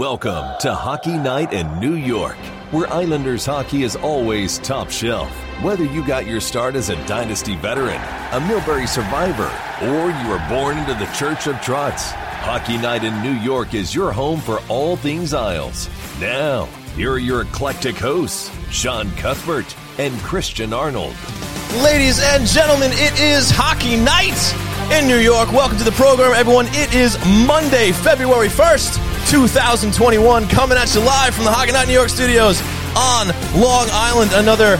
Welcome to Hockey Night in New York, where Islanders hockey is always top shelf. Whether you got your start as a Dynasty veteran, a Milbury survivor, or you were born into the Church of Trotz, Hockey Night in New York is your home for all things Isles. Now, here are your eclectic hosts, Sean Cuthbert and Christian Arnold. Ladies and gentlemen, it is Hockey Night in New York. Welcome to the program, everyone. It is Monday, February 1st, 2021, coming at you live from the Hockey Night New York studios on Long Island. Another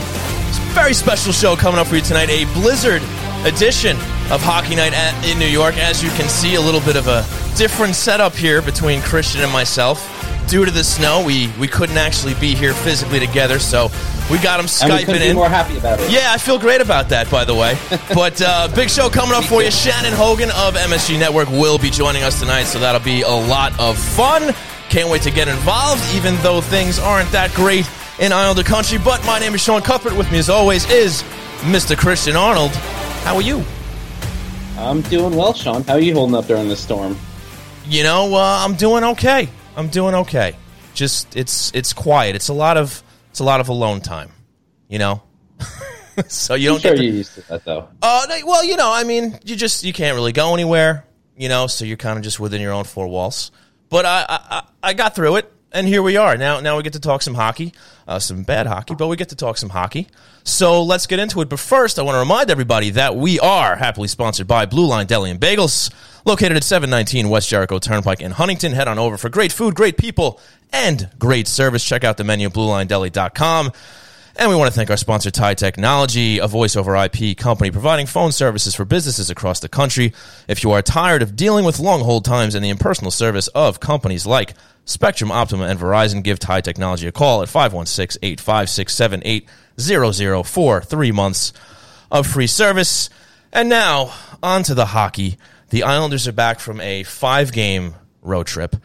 very special show coming up for you tonight, a Blizzard edition of Hockey Night at, in New York. As you can see, a little bit of a different setup here between Christian and myself. Due to the snow, we, we couldn't actually be here physically together, so we got him And we Skyping in. be more happy about it. Yeah, I feel great about that, by the way. But uh, big show coming up for you. Shannon Hogan of MSG Network will be joining us tonight, so that'll be a lot of fun. Can't wait to get involved, even though things aren't that great in Islander country. But my name is Sean Cuthbert. With me, as always, is Mr. Christian Arnold. How are you? I'm doing well, Sean. How are you holding up during this storm? You know, uh, I'm doing okay. I'm doing okay. Just it's it's quiet. It's a lot of it's a lot of alone time. You know. so you I'm don't sure get to you're used to that, though. Uh, no, well, you know, I mean, you just you can't really go anywhere, you know, so you're kind of just within your own four walls. But I I- I got through it, and here we are. Now now we get to talk some hockey, uh, some bad hockey, but we get to talk some hockey. So let's get into it. But first, I want to remind everybody that we are happily sponsored by Blue Line Deli and Bagels, located at 719 West Jericho Turnpike in Huntington. Head on over for great food, great people, and great service. Check out the menu at BlueLineDeli.com. And we want to thank our sponsor, Tie Technology, a voice over IP company providing phone services for businesses across the country. If you are tired of dealing with long hold times and the impersonal service of companies like Spectrum, Optimum, and Verizon, give Tie Technology a call at 516 856 7800 for three months of free service. And now, on to the hockey. The Islanders are back from a five game road trip,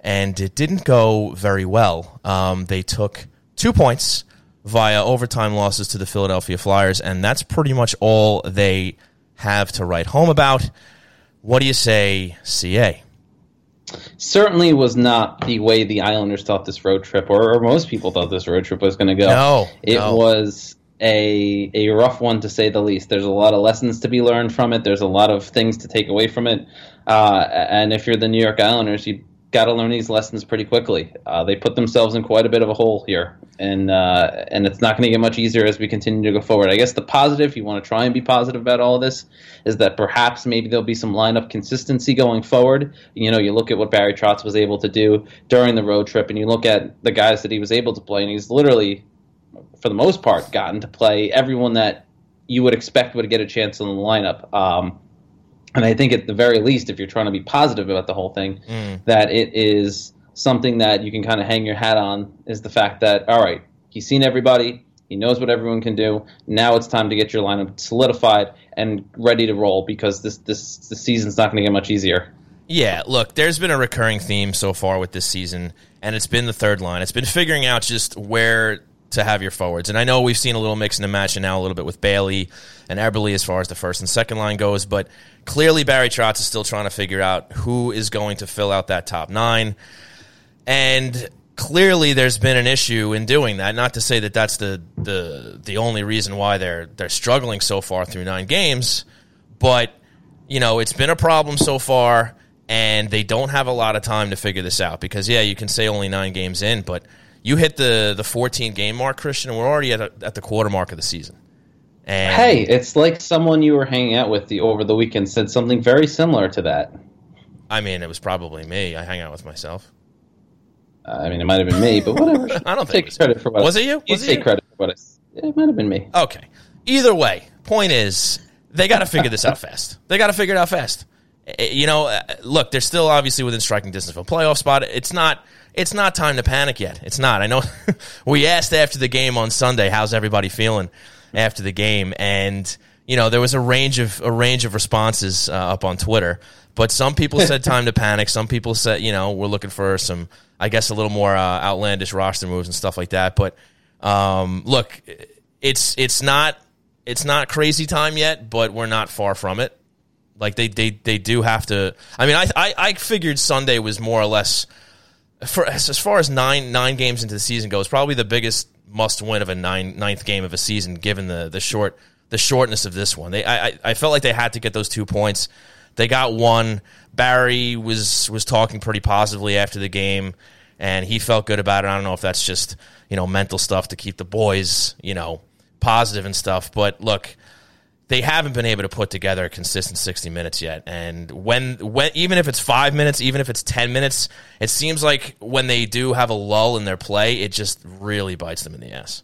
and it didn't go very well. Um, they took two points via overtime losses to the Philadelphia Flyers, and that's pretty much all they have to write home about. What do you say, CA? Certainly was not the way the Islanders thought this road trip, or, or most people thought this road trip was going to go. No, it no. was a a rough one to say the least. There's a lot of lessons to be learned from it. There's a lot of things to take away from it. Uh, and if you're the New York Islanders, you got to learn these lessons pretty quickly. Uh, they put themselves in quite a bit of a hole here, and uh, and it's not going to get much easier as we continue to go forward. I guess the positive, if you want to try and be positive about all of this, is that perhaps maybe there'll be some lineup consistency going forward. You know, you look at what Barry Trotz was able to do during the road trip, and you look at the guys that he was able to play, and he's literally, for the most part, gotten to play everyone that you would expect would get a chance in the lineup. Um, and I think at the very least, if you're trying to be positive about the whole thing, mm. that it is something that you can kind of hang your hat on is the fact that all right, he's seen everybody, he knows what everyone can do. Now it's time to get your lineup solidified and ready to roll because this this the season's not going to get much easier. Yeah, look, there's been a recurring theme so far with this season, and it's been the third line. It's been figuring out just where to have your forwards. And I know we've seen a little mix in the match and now a little bit with Bailey and Eberle as far as the first and second line goes, but clearly Barry Trotz is still trying to figure out who is going to fill out that top nine. And clearly there's been an issue in doing that. Not to say that that's the the the only reason why they're they're struggling so far through nine games, but you know it's been a problem so far, and they don't have a lot of time to figure this out. Because yeah, you can say only nine games in, but you hit the the 14 game mark, Christian, and we're already at, a, at the quarter mark of the season. And Hey, it's like someone you were hanging out with the over the weekend said something very similar to that. I mean, it was probably me. I hang out with myself. Uh, I mean, it might have been me, but whatever. I don't take it credit for what. Was it you? You Was it take you? credit for what I. It might have been me. Okay. Either way, point is they got to figure this out fast. They got to figure it out fast. Eh, You know, uh, look, they're still obviously within striking distance of a playoff spot. It's not. It's not time to panic yet. It's not. I know. we asked after the game on Sunday, "How's everybody feeling after the game?" And you know, there was a range of a range of responses uh, up on Twitter. But some people said time to panic. Some people said, you know, we're looking for some, I guess, a little more uh, outlandish roster moves and stuff like that. But um, look, it's it's not it's not crazy time yet, but we're not far from it. Like they they they do have to. I mean, I I, I figured Sunday was more or less for as, as far as nine nine games into the season goes, probably the biggest must win of a nine ninth game of a season, given the the short the shortness of this one. They I I felt like they had to get those two points. They got one. Barry was was talking pretty positively after the game, and he felt good about it. I don't know if that's just you know mental stuff to keep the boys you know positive and stuff. But look, they haven't been able to put together a consistent 60 minutes yet. And when when even if it's 5 minutes, even if it's 10 minutes, it seems like when they do have a lull in their play, it just really bites them in the ass.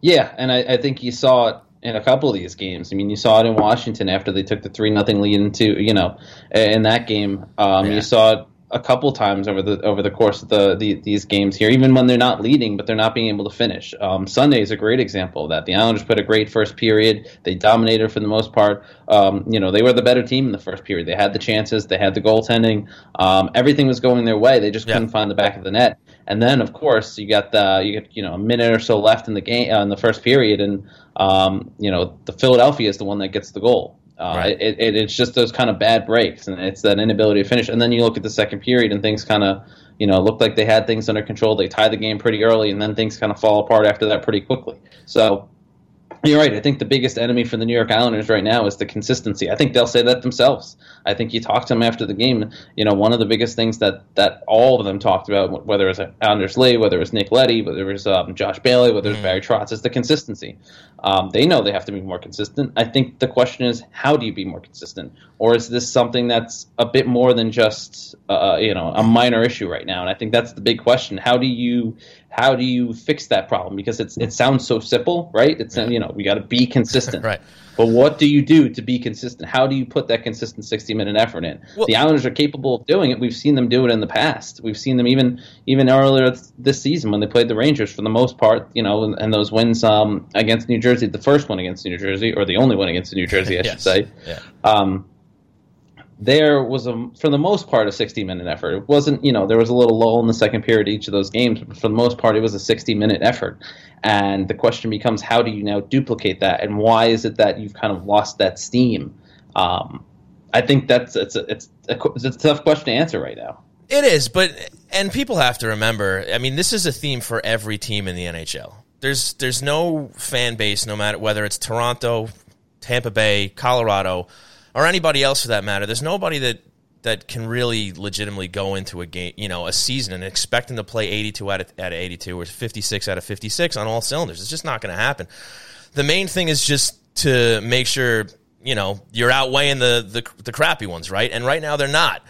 Yeah, and I, I think you saw it in a couple of these games. I mean, you saw it in Washington after they took the three nothing lead into you know in that game. Um, yeah. You saw it a couple times over the over the course of the, the, these games here, even when they're not leading, but they're not being able to finish. Um, Sunday is a great example of that. The Islanders put a great first period. They dominated for the most part. Um, you know, they were the better team in the first period. They had the chances. They had the goaltending. Um, everything was going their way. They just couldn't find the back of the net. And then, of course, you got the you get you know a minute or so left in the game uh, in the first period, and um, you know the Philadelphia is the one that gets the goal. Uh, right. it, it, it's just those kind of bad breaks, and it's that inability to finish. And then you look at the second period, and things kind of, you know, looked like they had things under control. They tie the game pretty early, and then things kind of fall apart after that pretty quickly. So you're right. I think the biggest enemy for the New York Islanders right now is the consistency. I think they'll say that themselves. I think you talked to them after the game. You know, one of the biggest things that, that all of them talked about, whether it was Anders Lee, whether it was Nick Leddy, whether it was um, Josh Bailey, whether it was mm. Barry Trotz, is the consistency. Um, they know they have to be more consistent. I think the question is, how do you be more consistent, or is this something that's a bit more than just uh, you know a minor issue right now? And I think that's the big question. How do you how do you fix that problem? Because it's it sounds so simple, right? It's you know we got to be consistent, right? But what do you do to be consistent? How do you put that consistent sixty minute effort in? Well, the Islanders are capable of doing it. We've seen them do it in the past. We've seen them even even earlier this season when they played the Rangers for the most part, you know, and, and those wins um, against New Jersey, the first one against New Jersey, or the only one against New Jersey, I yes. should say. Yeah. Um, there was a for the most part a 60 minute effort. It wasn't you know there was a little lull in the second period each of those games, but for the most part it was a 60 minute effort. And the question becomes how do you now duplicate that, and why is it that you've kind of lost that steam? Um, I think that's it's a, it's a, it's a tough question to answer right now. It is, but and people have to remember. I mean, this is a theme for every team in the NHL. There's there's no fan base, no matter whether it's Toronto, Tampa Bay, Colorado or anybody else for that matter. There's nobody that that can really legitimately go into a game, you know, a season and expect them to play 82 out of, out of 82 or 56 out of 56 on all cylinders. It's just not going to happen. The main thing is just to make sure, you know, you're outweighing the, the, the crappy ones, right? And right now they're not.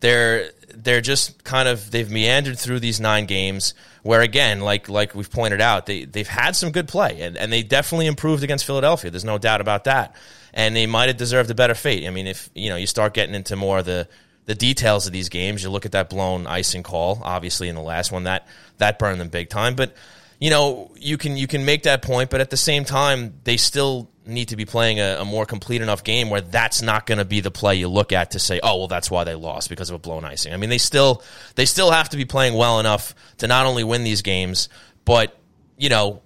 They're they're just kind of they've meandered through these nine games where again, like like we've pointed out, they they've had some good play and, and they definitely improved against Philadelphia. There's no doubt about that and they might have deserved a better fate. I mean, if you know you start getting into more of the the details of these games, you look at that blown icing call, obviously in the last one that that burned them big time. But you know you can you can make that point, but at the same time, they still need to be playing a, a more complete enough game where that's not going to be the play you look at to say, oh well, that's why they lost because of a blown icing. I mean, they still they still have to be playing well enough to not only win these games, but you know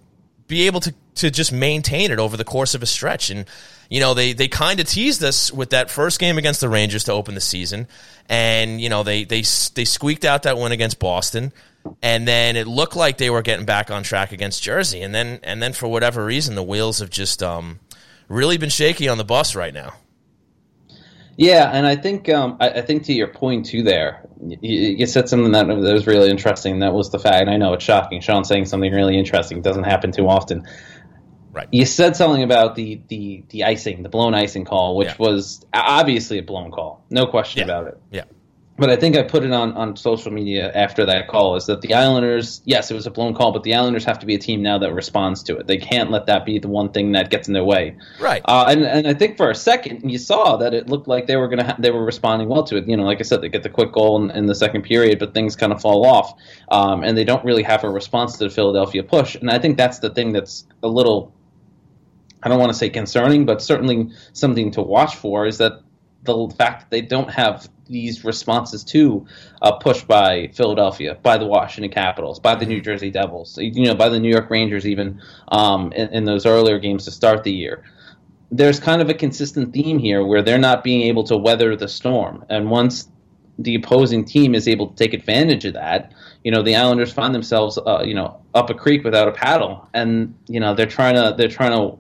be able to to just maintain it over the course of a stretch and you know, they, they kind of teased us with that first game against the Rangers to open the season. And, you know, they, they, they squeaked out that win against Boston. And then it looked like they were getting back on track against Jersey. And then, and then for whatever reason, the wheels have just um, really been shaky on the bus right now. Yeah, and I think um, I, I, think to your point too. There, you, you, said something that, that was really interesting. That was the fact. I know it's shocking. Sean saying something really interesting doesn't happen too often. Right. You said something about the the the icing, the blown icing call, which yeah. was obviously a blown call, no question yeah. about it. Yeah. But I think I put it on, on social media after that call is that the Islanders, yes, it was a blown call, but the Islanders have to be a team now that responds to it. They can't let that be the one thing that gets in their way. Right. Uh, and and I think for a second you saw that it looked like they were gonna ha- they were responding well to it. You know, like I said, they get the quick goal in, in the second period, but things kind of fall off, um, and they don't really have a response to the Philadelphia push. And I think that's the thing that's a little I don't want to say concerning, but certainly something to watch for is that the fact that they don't have these responses to uh, pushed by Philadelphia, by the Washington Capitals, by the New Jersey Devils, you know, by the New York Rangers, even um, in, in, those earlier games to start the year. There's kind of a consistent theme here where they're not being able to weather the storm, and once the opposing team is able to take advantage of that, you know, the Islanders find themselves, uh, you know, up a creek without a paddle, and you know they're trying to they're trying to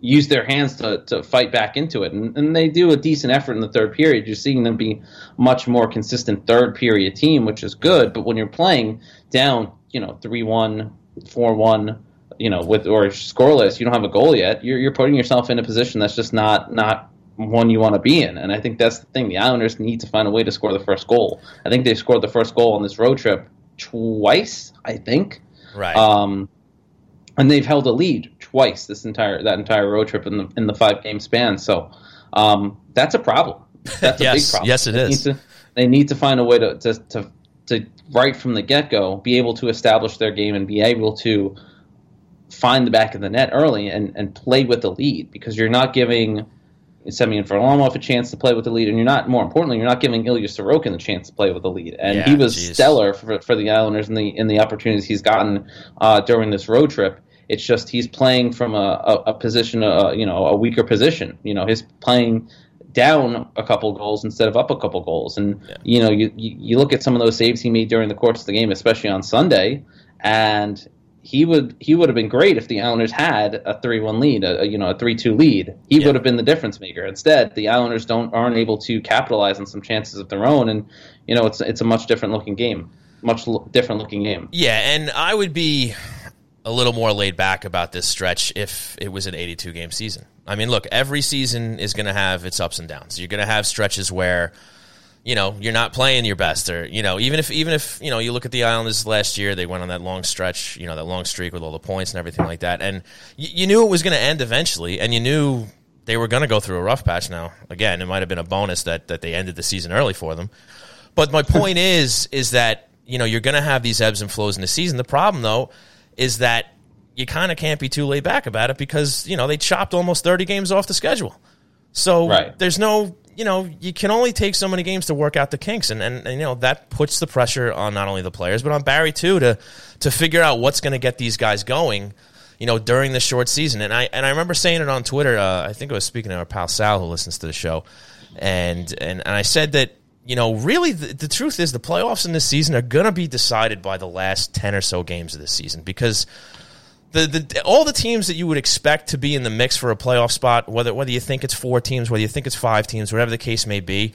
use their hands to, to fight back into it. And, and they do a decent effort in the third period. You're seeing them be much more consistent third period team, which is good. But when you're playing down, you know, 3 1, 4 1, you know, with or scoreless, you don't have a goal yet, you're, you're putting yourself in a position that's just not not one you want to be in. And I think that's the thing. The Islanders need to find a way to score the first goal. I think they scored the first goal on this road trip twice, I think. Right. Um, and they've held a lead twice this entire that entire road trip in the in the five game span. So um, that's a problem. That's a yes, big problem. Yes, it they is. Need to, they need to find a way to to, to, to right from the get go be able to establish their game and be able to find the back of the net early and, and play with the lead because you're not giving Semyon Varlamov a chance to play with the lead, and you're not. More importantly, you're not giving Ilya Sorokin the chance to play with the lead, and Yeah, he was geez. stellar for, for the Islanders in the in the opportunities he's gotten uh, during this road trip. It's just he's playing from a, a, a position, uh, you know, a weaker position. You know, he's playing down a couple goals instead of up a couple goals, and you know, you, you look at some of those saves he made during the course of the game, especially on Sunday, and he would he would have been great if the Islanders had a three one lead, a, a, you know a three two lead. He Yeah. would have been the difference maker. Instead, the Islanders don't aren't able to capitalize on some chances of their own, and you know it's it's a much different looking game, much lo- different looking game. Yeah, and I would be a little more laid back about this stretch if it was an 82 game season. I mean, look, every season is going to have its ups and downs. You're going to have stretches where you know you're not playing your best, or you know even if even if you know you look at the Islanders last year, they went on that long stretch, you know that long streak with all the points and everything like that, and you, you knew it was going to end eventually, and you knew they were going to go through a rough patch. Now, again, it might have been a bonus that that they ended the season early for them. But my point is, is that you know you're going to have these ebbs and flows in the season. The problem, though, is that you kind of can't be too laid back about it because you know they chopped almost 30 games off the schedule. So Right. there's no, you know, you can only take so many games to work out the kinks, and, and, and you know that puts the pressure on not only the players but on Barry too to to figure out what's going to get these guys going. You know, during the short season, and I and I remember saying it on Twitter. Uh, I think I was speaking to our pal Sal, who listens to the show, and and, and I said that you know, really, the, the truth is the playoffs in this season are going to be decided by the last 10 or so games of this season because the, the all the teams that you would expect to be in the mix for a playoff spot, whether whether you think it's four teams, whether you think it's five teams, whatever the case may be,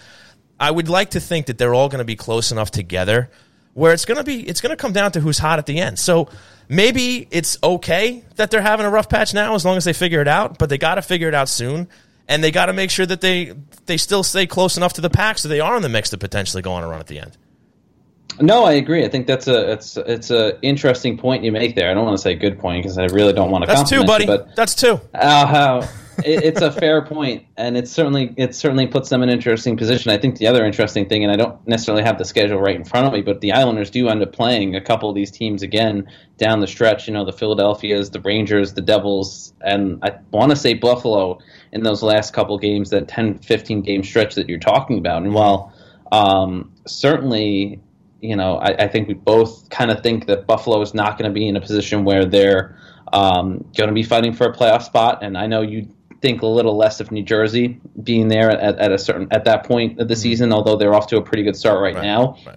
I would like to think that they're all going to be close enough together where it's going to be it's going to come down to who's hot at the end. So maybe it's okay that they're having a rough patch now as long as they figure it out, but they got to figure it out soon. And they got to make sure that they they still stay close enough to the pack so they are in the mix to potentially go on a run at the end. No, I agree. I think that's a it's it's a interesting point you make there. I don't want to say good point because I really don't want to. That's two, buddy. You, but That's two. Uh, it, it's a fair point, and it certainly it certainly puts them in an interesting position. I think the other interesting thing, and I don't necessarily have the schedule right in front of me, but the Islanders do end up playing a couple of these teams again down the stretch. You know, the Philadelphia's, the Rangers, the Devils, and I want to say Buffalo in those last couple games, that 10, 15 game stretch that you're talking about. And while um, certainly you know, I, I think we both kind of think that Buffalo is not going to be in a position where they're um, going to be fighting for a playoff spot. And I know you think a little less of New Jersey being there at, at a certain at that point of the season, although they're off to a pretty good start right, Right, now. right.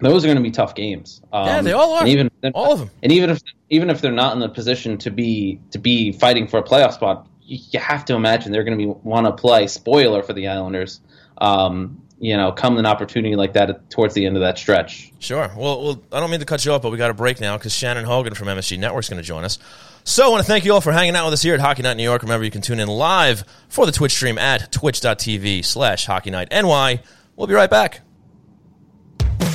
Those are going to be tough games. Um, Yeah, they all are. And even All of them. And even if even if they're not in the position to be to be fighting for a playoff spot, you, have to imagine they're going to be want to play spoiler for the Islanders. Um, you know, come an opportunity like that towards the end of that stretch. Sure. Well, well, I don't mean to cut you off, but we got a break now because Shannon Hogan from MSG Network is going to join us. So I want to thank you all for hanging out with us here at Hockey Night New York. Remember, you can tune in live for the Twitch stream at twitch.tv slash Hockey Night NY. We'll be right back.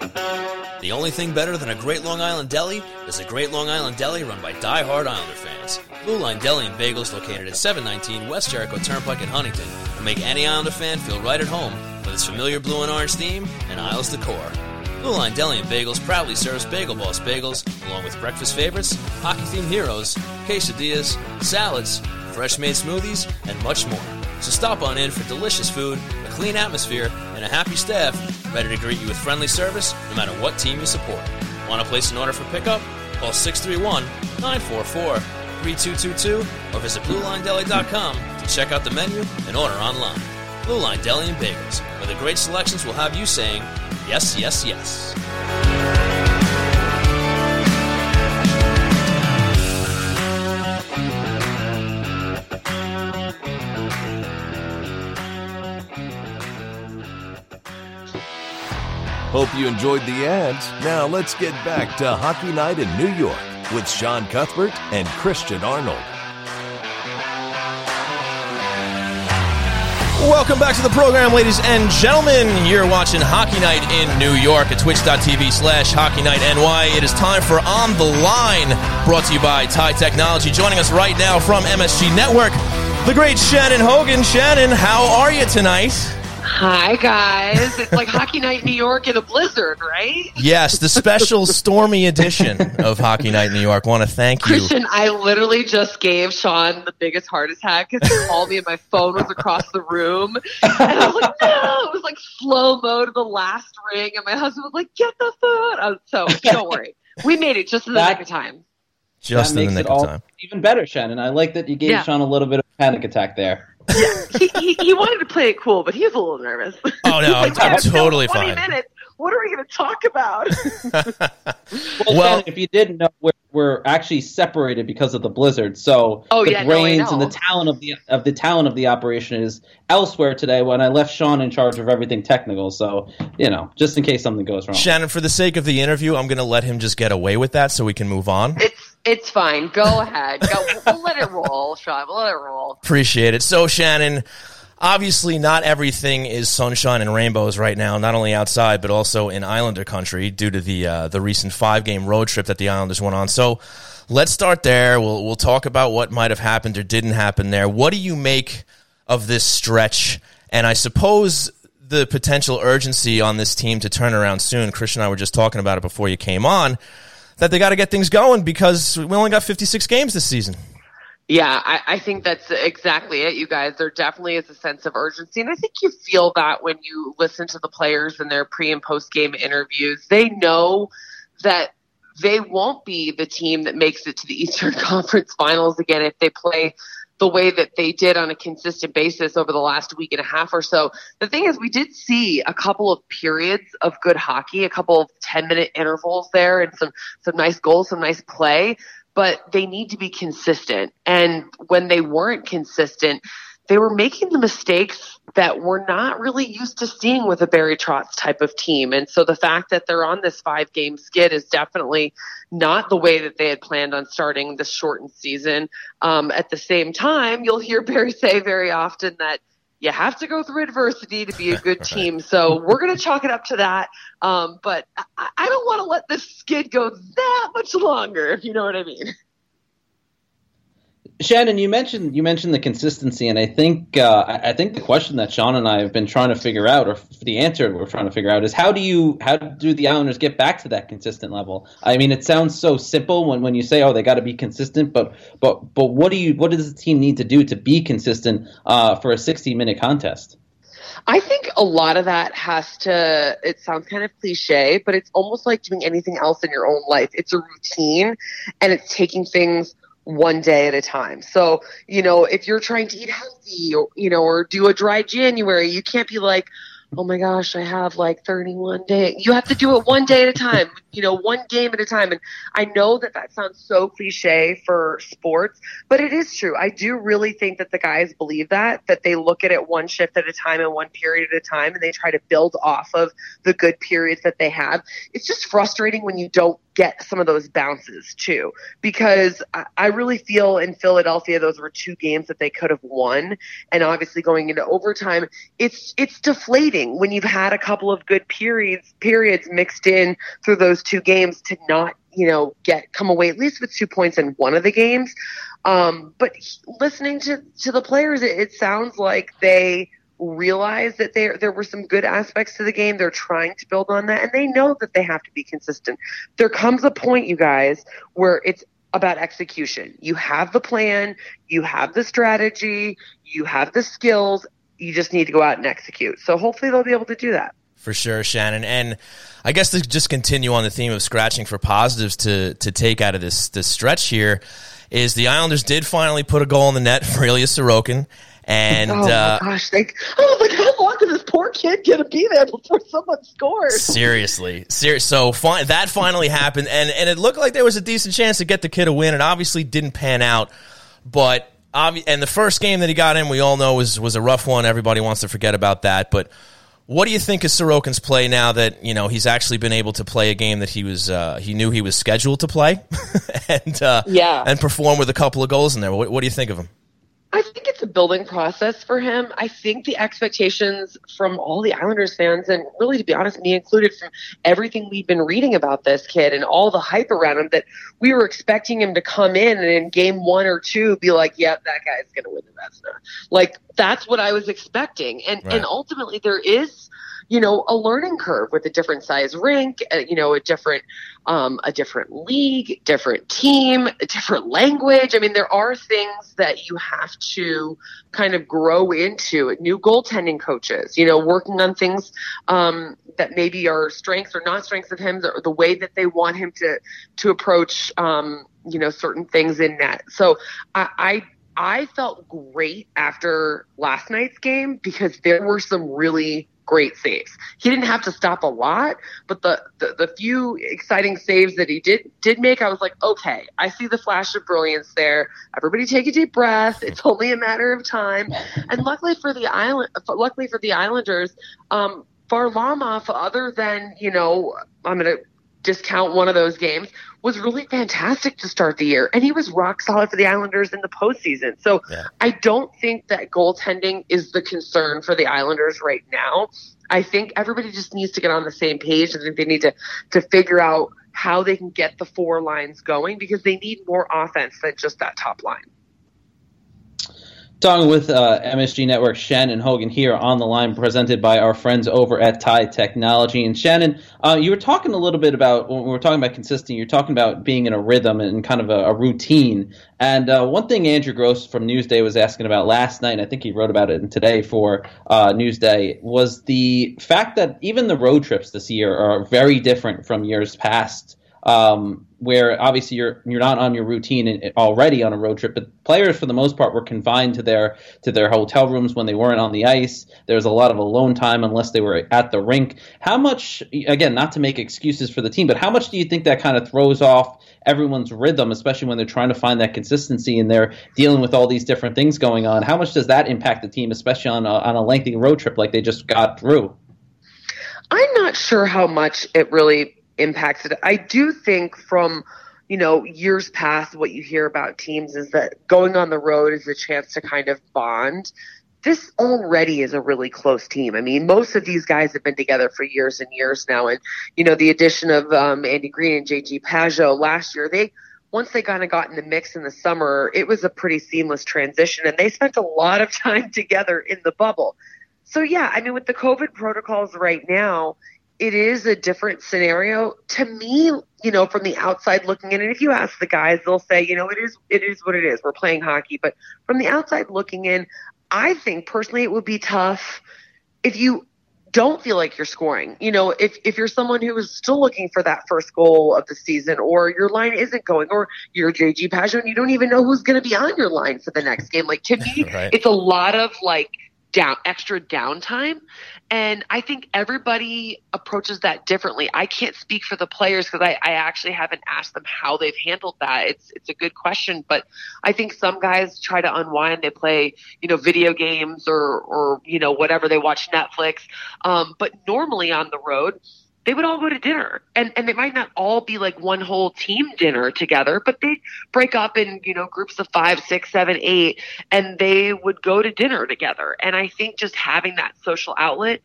The only thing better than a great Long Island deli is a great Long Island deli run by die-hard Islander fans. Blue Line Deli and Bagels, located at 719 West Jericho Turnpike in Huntington, will make any Islander fan feel right at home with its familiar blue and orange theme and Isles decor. Blue Line Deli and Bagels proudly serves Bagel Boss bagels, along with breakfast favorites, hockey-themed heroes, quesadillas, salads, fresh-made smoothies, and much more. So stop on in for delicious food, clean atmosphere, and a happy staff ready to greet you with friendly service no matter what team you support. Want to place an order for pickup? Call 631-944-3222 or visit BlueLineDeli.com to check out the menu and order online. Blue Line Deli and Bagels, where the great selections will have you saying, yes, yes, yes. Hope you enjoyed the ads. Now let's get back to Hockey Night in New York with Sean Cuthbert and Christian Arnold. Welcome back to the program, ladies and gentlemen. You're watching Hockey Night in New York at twitch.tv slash Hockey Night NY. It is time for On the Line, brought to you by Tie Technology. Joining us right now from MSG Network, the great Shannon Hogan. Shannon, how are you tonight? Hi guys, it's like Hockey Night in New York in a blizzard, right? Yes, the special stormy edition of Hockey Night in New York. Want to thank you. Christian, I literally just gave Sean the biggest heart attack because he called me and my phone was across the room, and I was like, no, it was like slow mo to the last ring, and my husband was like, get the phone. Um, so don't worry, we made it just in the That- nick of time. Just that in the nick it of all time. even better, Shannon. I like that you gave Yeah. Sean a little bit of a panic attack there. He, he, he wanted to play it cool, but he was a little nervous. Oh, no, He's I'm- I'm totally fine." Minutes. What are we going to talk about? Well, Well- Shannon, if you didn't know, we're, we're actually separated because of the blizzard. So Oh, the yeah, no, brains and the talent of the of the talent of the operation is elsewhere today. When I left Sean in charge of everything technical, so you know, just in case something goes wrong. Shannon, for the sake of the interview, I'm going to let him just get away with that so we can move on. it's it's fine. Go ahead. Go. We'll let it roll, Sean. We'll let it roll. Appreciate it. So, Shannon, obviously, not everything is sunshine and rainbows right now. Not only outside, but also in Islander country due to the uh, the recent five game road trip that the Islanders went on. So, let's start there. We'll we'll talk about what might have happened or didn't happen there. What do you make of this stretch? And I suppose the potential urgency on this team to turn around soon. Christian and I were just talking about it before you came on. That they got to get things going because we only got 56 games this season. Yeah, I, I think that's exactly it, you guys. There definitely is a sense of urgency. And I think you feel that when you listen to the players in their pre and post game interviews. They know that they won't be the team that makes it to the Eastern Conference finals again if they play the way that they did on a consistent basis over the last week and a half or so. The thing is, we did see a couple of periods of good hockey, a couple of 10 minute intervals there and some, some nice goals, some nice play but they need to be consistent. And when they weren't consistent, they were making the mistakes that we're not really used to seeing with a Barry Trotz type of team. And so the fact that they're on this five game skid is definitely not the way that they had planned on starting this shortened season. Um, at the same time, you'll hear Barry say very often that you have to go through adversity to be a good team. So we're going to chalk it up to that. Um, but I, I don't want to let this skid go that much longer, if you know what I mean. Shannon, you mentioned you mentioned the consistency, and I think uh, I think the question that Sean and I have been trying to figure out, or the answer we're trying to figure out, is how do you how do the Islanders get back to that consistent level? I mean, it sounds so simple when, when you say, "Oh, they got to be consistent," but but but what do you what does the team need to do to be consistent uh, for a sixty minute contest? I think a lot of that has to, it sounds kind of cliche, but it's almost like doing anything else in your own life. It's a routine and it's taking things one day at a time. So, you know, if you're trying to eat healthy or, you know, or do a dry January, you can't be like, oh my gosh, I have like 31 days. You have to do it one day at a time, you know, one game at a time. And I know that that sounds so cliche for sports, but it is true. I do really think that the guys believe that, that they look at it one shift at a time and one period at a time and they try to build off of the good periods that they have. It's just frustrating when you don't get some of those bounces too, because I really feel in Philadelphia those were two games that they could have won, and obviously going into overtime, it's it's deflating when you've had a couple of good periods periods mixed in through those two games to not you know get come away at least with two points in one of the games. Um, but listening to to the players, it, it sounds like they realize that there there were some good aspects to the game. They're trying to build on that, and they know that they have to be consistent. There comes a point, you guys, where it's about execution. You have the plan, you have the strategy, you have the skills. You just need to go out and execute. So hopefully they'll be able to do that. For sure, Shannon. And I guess to just continue on the theme of scratching for positives to to take out of this this stretch here is the Islanders did finally put a goal in the net for Ilya Sorokin. And oh uh, my gosh, like oh my god, how long is this poor kid gonna be there before someone scores? Seriously, ser- so fi- that finally happened, and and it looked like there was a decent chance to get the kid a win. It obviously didn't pan out, but obvi- and the first game that he got in, we all know was was a rough one. Everybody wants to forget about that, but. What do you think of Sorokin's play now that you know he's actually been able to play a game that he was uh, he knew he was scheduled to play, and uh, yeah, and perform with a couple of goals in there? What, what do you think of him? I think it's a building process for him. I think the expectations from all the Islanders fans, and really, to be honest, me included, from everything we've been reading about this kid and all the hype around him, that we were expecting him to come in and in game one or two be like, "Yep, yeah, that guy's going to win the Vezina." Like that's what I was expecting, and right. and ultimately there is you know, a learning curve with a different size rink, uh, you know, a different, um, a different league, different team, a different language. I mean, there are things that you have to kind of grow into. New goaltending coaches, you know, working on things um, that maybe are strengths or not strengths of him, or the way that they want him to to approach, um, you know, certain things in net. So I, I I felt great after last night's game because there were some really great saves. He didn't have to stop a lot, but the, the, the few exciting saves that he did did make, I was like, okay, I see the flash of brilliance there. Everybody take a deep breath. It's only a matter of time. And luckily for the island, luckily for the Islanders, um, Varlamov, other than you know, I'm gonna discount one of those games, was really fantastic to start the year. And he was rock solid for the Islanders in the postseason. So yeah. I don't think that goaltending is the concern for the Islanders right now. I think everybody just needs to get on the same page. I think they need to, to figure out how they can get the four lines going because they need more offense than just that top line. Talking with uh, MSG Network, Shannon Hogan here on the line, presented by our friends over at Tie Technology. And Shannon, uh, you were talking a little bit about when we were talking about consistency. You're talking about being in a rhythm and kind of a, a routine. And uh, one thing Andrew Gross from Newsday was asking about last night, and I think he wrote about it today for uh, Newsday, was the fact that even the road trips this year are very different from years past um, where obviously you're you're not on your routine already on a road trip, but players for the most part were confined to their to their hotel rooms when they weren't on the ice. There was a lot of alone time unless they were at the rink. How much again, not to make excuses for the team, but how much do you think that kind of throws off everyone's rhythm, especially when they're trying to find that consistency and they're dealing with all these different things going on? How much does that impact the team, especially on a, on a lengthy road trip like they just got through? I'm not sure how much it really impacts it. I do think from you know years past, what you hear about teams is that going on the road is a chance to kind of bond. This already is a really close team. I mean, most of these guys have been together for years and years now, and you know the addition of um, Andy Greene and JG Pageau last year, they once they kind of got in the mix in the summer, it was a pretty seamless transition, and they spent a lot of time together in the bubble. So yeah, I mean, with the COVID protocols right now, it is a different scenario. To me you know from the outside looking in and if you ask the guys they'll say you know it is it is what it is. We're playing hockey. But from the outside looking in i think personally it would be tough if you don't feel like you're scoring. You know if if you're someone who is still looking for that first goal of the season or your line isn't going or you're jg Pageau and you don't even know who's going to be on your line for the next game. Like to me right. it's a lot of like down extra downtime. And i think everybody approaches that differently. I can't speak for the players because I, I actually haven't asked them how they've handled that. It's it's a good question but i think some guys try to unwind. They play you know video games or or you know whatever. They watch netflix. Um, but normally on the road they would all go to dinner and and it might not all be like one whole team dinner together but they break up in you know groups of five six seven eight and they would go to dinner together and i think just having that social outlet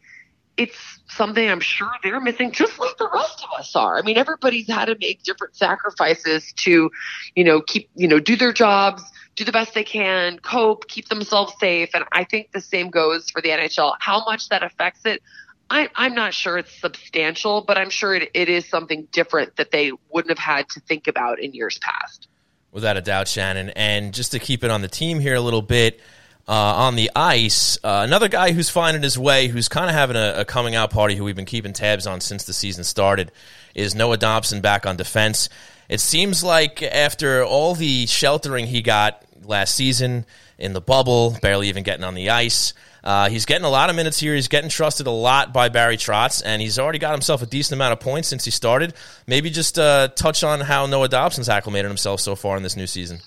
it's something i'm sure they're missing just like the rest of us are i mean everybody's had to make different sacrifices to you know keep you know do their jobs do the best they can, cope, keep themselves safe. And I think the same goes for the NHL. How much that affects it, I, I'm not sure it's substantial, but I'm sure it, it is something different that they wouldn't have had to think about in years past. Without a doubt, Shannon. And just to keep it on the team here a little bit, uh, on the ice, uh, another guy who's finding his way, who's kind of having a, a, coming out party, who we've been keeping tabs on since the season started, is Noah Dobson back on defense. It seems like after all the sheltering he got last season in the bubble, barely even getting on the ice, uh, he's getting a lot of minutes here. He's getting trusted a lot by Barry Trotz, and he's already got himself a decent amount of points since he started. Maybe just uh, touch on how Noah Dobson's acclimated himself so far in this new season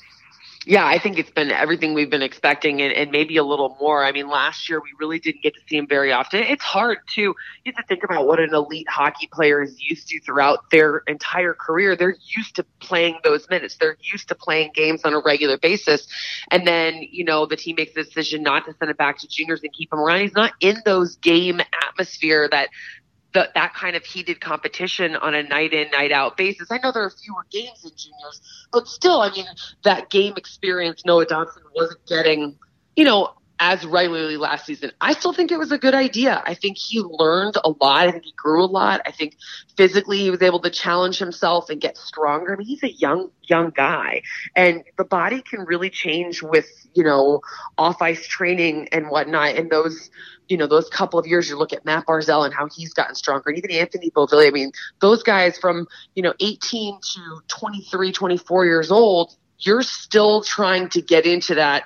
yeah, I think it's been everything we've been expecting and, and, maybe a little more. I mean, last year we really didn't get to see him very often. It's hard too. You have to think about what an elite hockey player is used to throughout their entire career. They're used to playing those minutes. They're used to playing games on a regular basis. And then, you know, the team makes the decision not to send it back to juniors and keep him around. He's not in those game atmosphere that the, that kind of heated competition on a night in, night out basis. I know there are fewer games in juniors, but still, I mean, that game experience Noah Dobson wasn't getting, you know, as regularly last season. I still think it was a good idea. I think he learned a lot. I think he grew a lot. I think physically he was able to challenge himself and get stronger. I mean, he's a young, young guy and the body can really change with, you know, off ice training and whatnot. And those, you know, those couple of years, you look at Mat Barzal and how he's gotten stronger, and even Anthony Beauvillier. I mean, those guys from, you know, 18 to 23, 24 years old, you're still trying to get into that,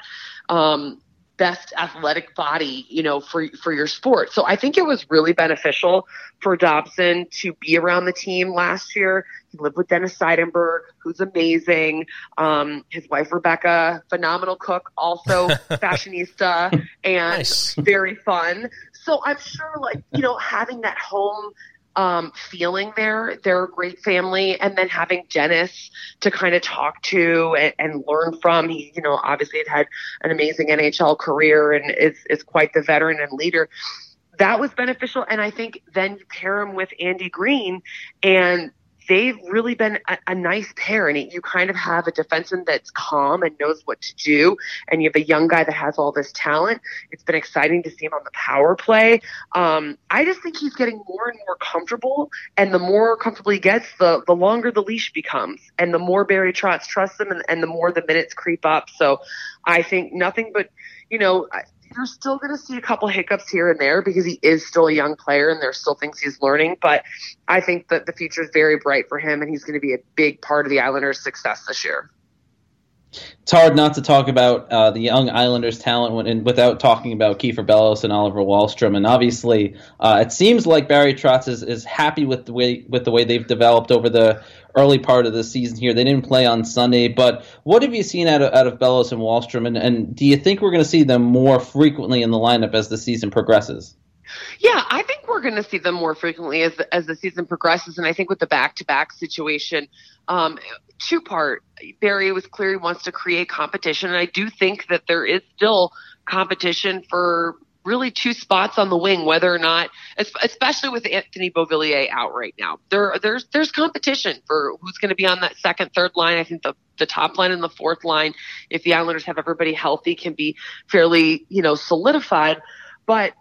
um, best athletic body, you know, for for your sport. So I think it was really beneficial for Dobson to be around the team last year. He lived with Dennis Seidenberg, who's amazing. Um, his wife Rebecca, phenomenal cook, also fashionista and nice. very fun. So I'm sure, like you know, having that home um, feeling there. They're a great family, and then having Dennis to kind of talk to and, and, learn from. He, you know, obviously had had an amazing NHL career and is is quite the veteran and leader. That was beneficial, and I think then you pair him with Andy Greene, and they've really been a, a, nice pair. And you kind of have a defenseman that's calm and knows what to do, and you have a young guy that has all this talent. It's been exciting to see him on the power play. Um, I just think he's getting more and more comfortable, and the more comfortable he gets, the the longer the leash becomes, and the more Barry Trotz trusts him, and, and the more the minutes creep up. So I think nothing but you know you're still going to see a couple hiccups here and there because he is still a young player and there's still things he's learning. But I think that the future is very bright for him and he's going to be a big part of the Islanders' success this year. It's hard not to talk about uh, the young Islanders' talent when, without talking about Kiefer Bellows and Oliver Wahlstrom. And obviously, uh, it seems like Barry Trotz is, is happy with the way with the way they've developed over the early part of the season here. They didn't play on Sunday, but what have you seen out of, out of Bellows and Wahlstrom? And, and do you think we're going to see them more frequently in the lineup as the season progresses? Yeah, I think we're going to see them more frequently as as the season progresses, and I think with the back to back situation, um, two part Barry was clear he wants to create competition, and I do think that there is still competition for really two spots on the wing, whether or not, especially with Anthony Beauvillier out right now, there there's there's competition for who's going to be on that second, third line. I think the the top line and the fourth line, if the Islanders have everybody healthy, can be fairly you know solidified. But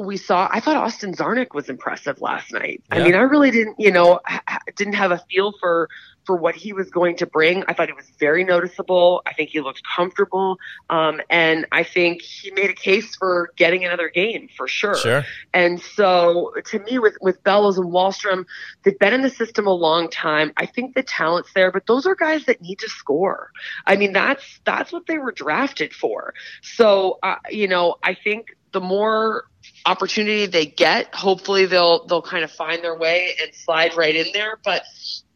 we saw. I thought Austin Czarnik was impressive last night. Yeah. I mean, I really didn't, you know, ha- didn't have a feel for for what he was going to bring. I thought he was very noticeable. I think he looked comfortable. Um, and I think he made a case for getting another game for sure. Sure. And so to me, with, with Bellows and Wahlstrom they've been in the system a long time. I think the talent's there, but those are guys that need to score. I mean, that's, that's what they were drafted for. So, uh, you know, I think the more opportunity they get, hopefully they'll they'll kind of find their way and slide right in there. But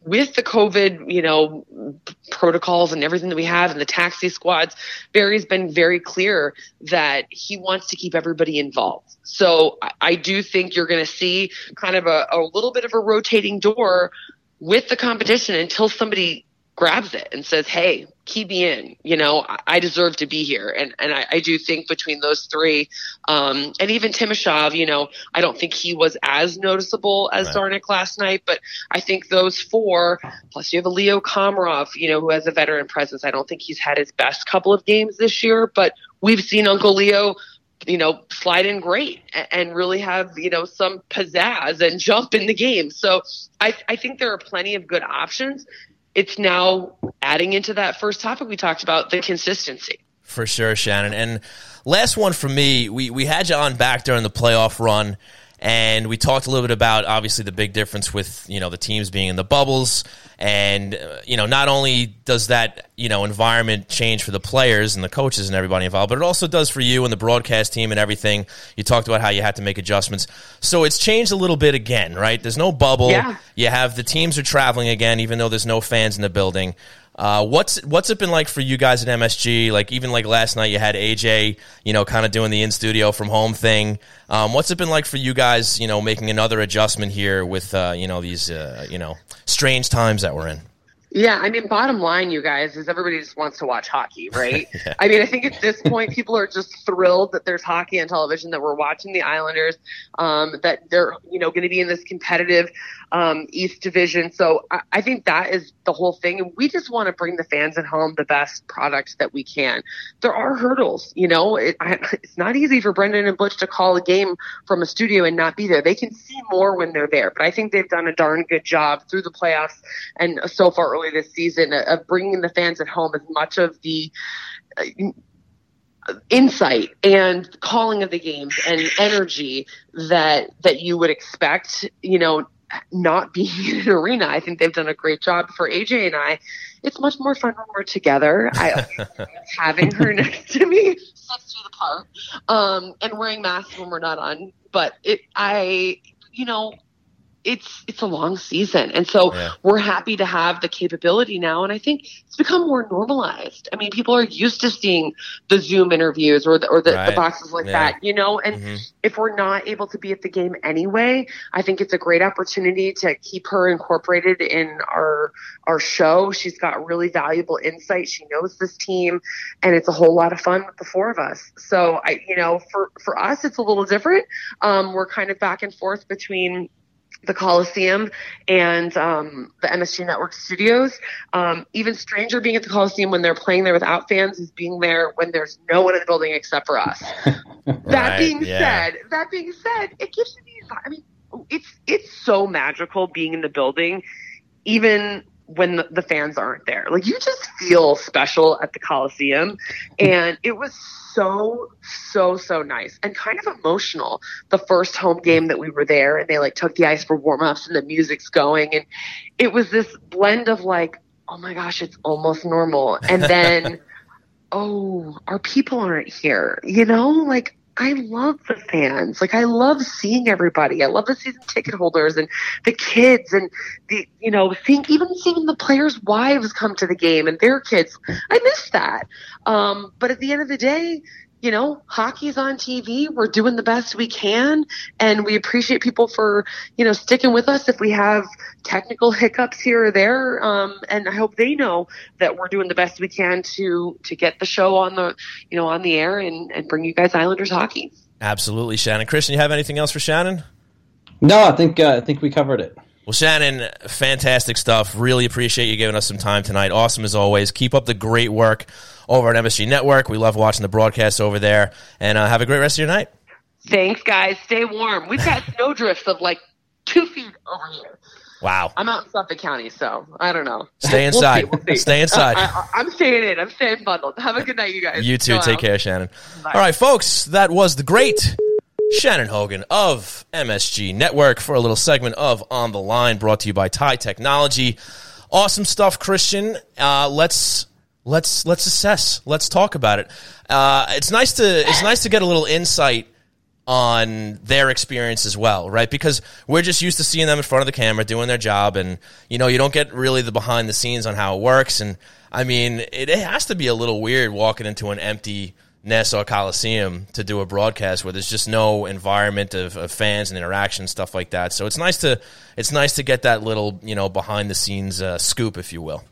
with the COVID, you know, protocols and everything that we have and the taxi squads, Barry's been very clear that he wants to keep everybody involved. So I, I do think you're going to see kind of a, a little bit of a rotating door with the competition until somebody grabs it and says, "Hey, keep me in." You know, I deserve to be here, and and I, I do think between those three, um, and even Timashov, you know, I don't think he was as noticeable as Right. Czarnik last night, but I think those four, plus you have a Leo Komarov, you know, who has a veteran presence. I don't think he's had his best couple of games this year, but we've seen Uncle Leo. You know, slide in great and really have you know some pizzazz and jump in the game. So I, I think there are plenty of good options it's now adding into that first topic we talked about the consistency. For sure, Shannon. And last one for me, we, we had you on back during the playoff run, and we talked a little bit about obviously the big difference with you know the teams being in the bubbles, and uh, you know not only does that you know environment change for the players and the coaches and everybody involved, but it also does for you and the broadcast team and everything. You talked about how you had to make adjustments, so it's changed a little bit again, right? There's no bubble. Yeah. You have the teams are traveling again, even though there's no fans in the building. Uh, what's what's it been like for you guys at MSG? Like even like last night, you had AJ, you know, kind of doing the in studio from home thing. Um, what's it been like for you guys? You know, making another adjustment here with uh, you know these uh, you know strange times that we're in. Yeah, I mean, bottom line, you guys, is everybody just wants to watch hockey, right? I mean, I think at this point, people are just thrilled that there's hockey on television, that we're watching the Islanders, um, that they're, you know, going to be in this competitive um, East Division. So I, I think that is the whole thing. And we just want to bring the fans at home the best product that we can. There are hurdles, you know, it, I, it's not easy for Brendan and Butch to call a game from a studio and not be there. They can see more when they're there, but I think they've done a darn good job through the playoffs and so far early this season of bringing the fans at home as much of the uh, insight and calling of the games and energy that that you would expect you know not being in an arena. I think they've done a great job. For aj and i it's much more fun when we're together. I having her next to me six feet apart um and wearing masks when we're not on. But it i you know it's it's a long season. And so Yeah. we're happy to have the capability now. And i think it's become more normalized. I mean people are used to seeing the zoom interviews or the, or the, the boxes like Yeah. that you know? And Mhm. if we're not able to be at the game anyway i think it's a great opportunity to keep her incorporated in our our show. She's got really valuable insight. She knows this team and it's a whole lot of fun with the four of us. So i you know for for us it's a little different. Um, we're kind of back and forth between the Coliseum and um, the MSG Network studios. Um, even stranger being at the Coliseum when they're playing there without fans is being there when there's no one in the building except for us. That being yeah. said, that being said, it gives you the. I mean, it's it's so magical being in the building, even when the, the fans aren't there. Like you just feel special at the Coliseum, and it was so so so nice and kind of emotional. The first home game that we were there, and they like took the ice for warm ups, and the music's going, and it was this blend of like, oh my gosh, it's almost normal, and then. oh, our people aren't here. You know, like I love the fans. Like I love seeing everybody. I love the season ticket holders and the kids and the you know, seeing even seeing the players' wives come to the game and their kids. I miss that. Um, but at the end of the day, you know, hockey's on TV. We're doing the best we can, and we appreciate people for you know sticking with us if we have technical hiccups here or there. Um, and I hope they know that we're doing the best we can to to get the show on the you know on the air and and bring you guys Islanders hockey. Absolutely, Shannon. Christian, you have anything else for Shannon? No, I think uh, I think we covered it. Well, Shannon, fantastic stuff. Really appreciate you giving us some time tonight. Awesome as always. Keep up the great work over at MSG Network. We love watching the broadcast over there. And uh, have a great rest of your night. Thanks, guys. Stay warm. We've got snowdrifts of like two feet over here. Wow. I'm out in Suffolk County, so I don't know. Stay We'll see, inside. we'll see. Stay inside. I, I, am staying in. I'm staying bundled. Have a good night, you guys. You too. Go Take out. care, Shannon. Bye. All right, folks, that was the great Shannon Hogan of MSG Network for a little segment of On the Line brought to you by Tie Technology. Awesome stuff, Christian. Uh, let's let's let's assess. Let's talk about it. Uh, it's nice to it's nice to get a little insight on their experience as well, right? Because we're just used to seeing them in front of the camera doing their job, and you know, you don't get really the behind the scenes on how it works. And I mean, it, it has to be a little weird walking into an empty Nassau Coliseum to do a broadcast where there's just no environment of, of fans and interaction stuff like that. So it's nice to it's nice to get that little you know behind the scenes uh, scoop, if you will.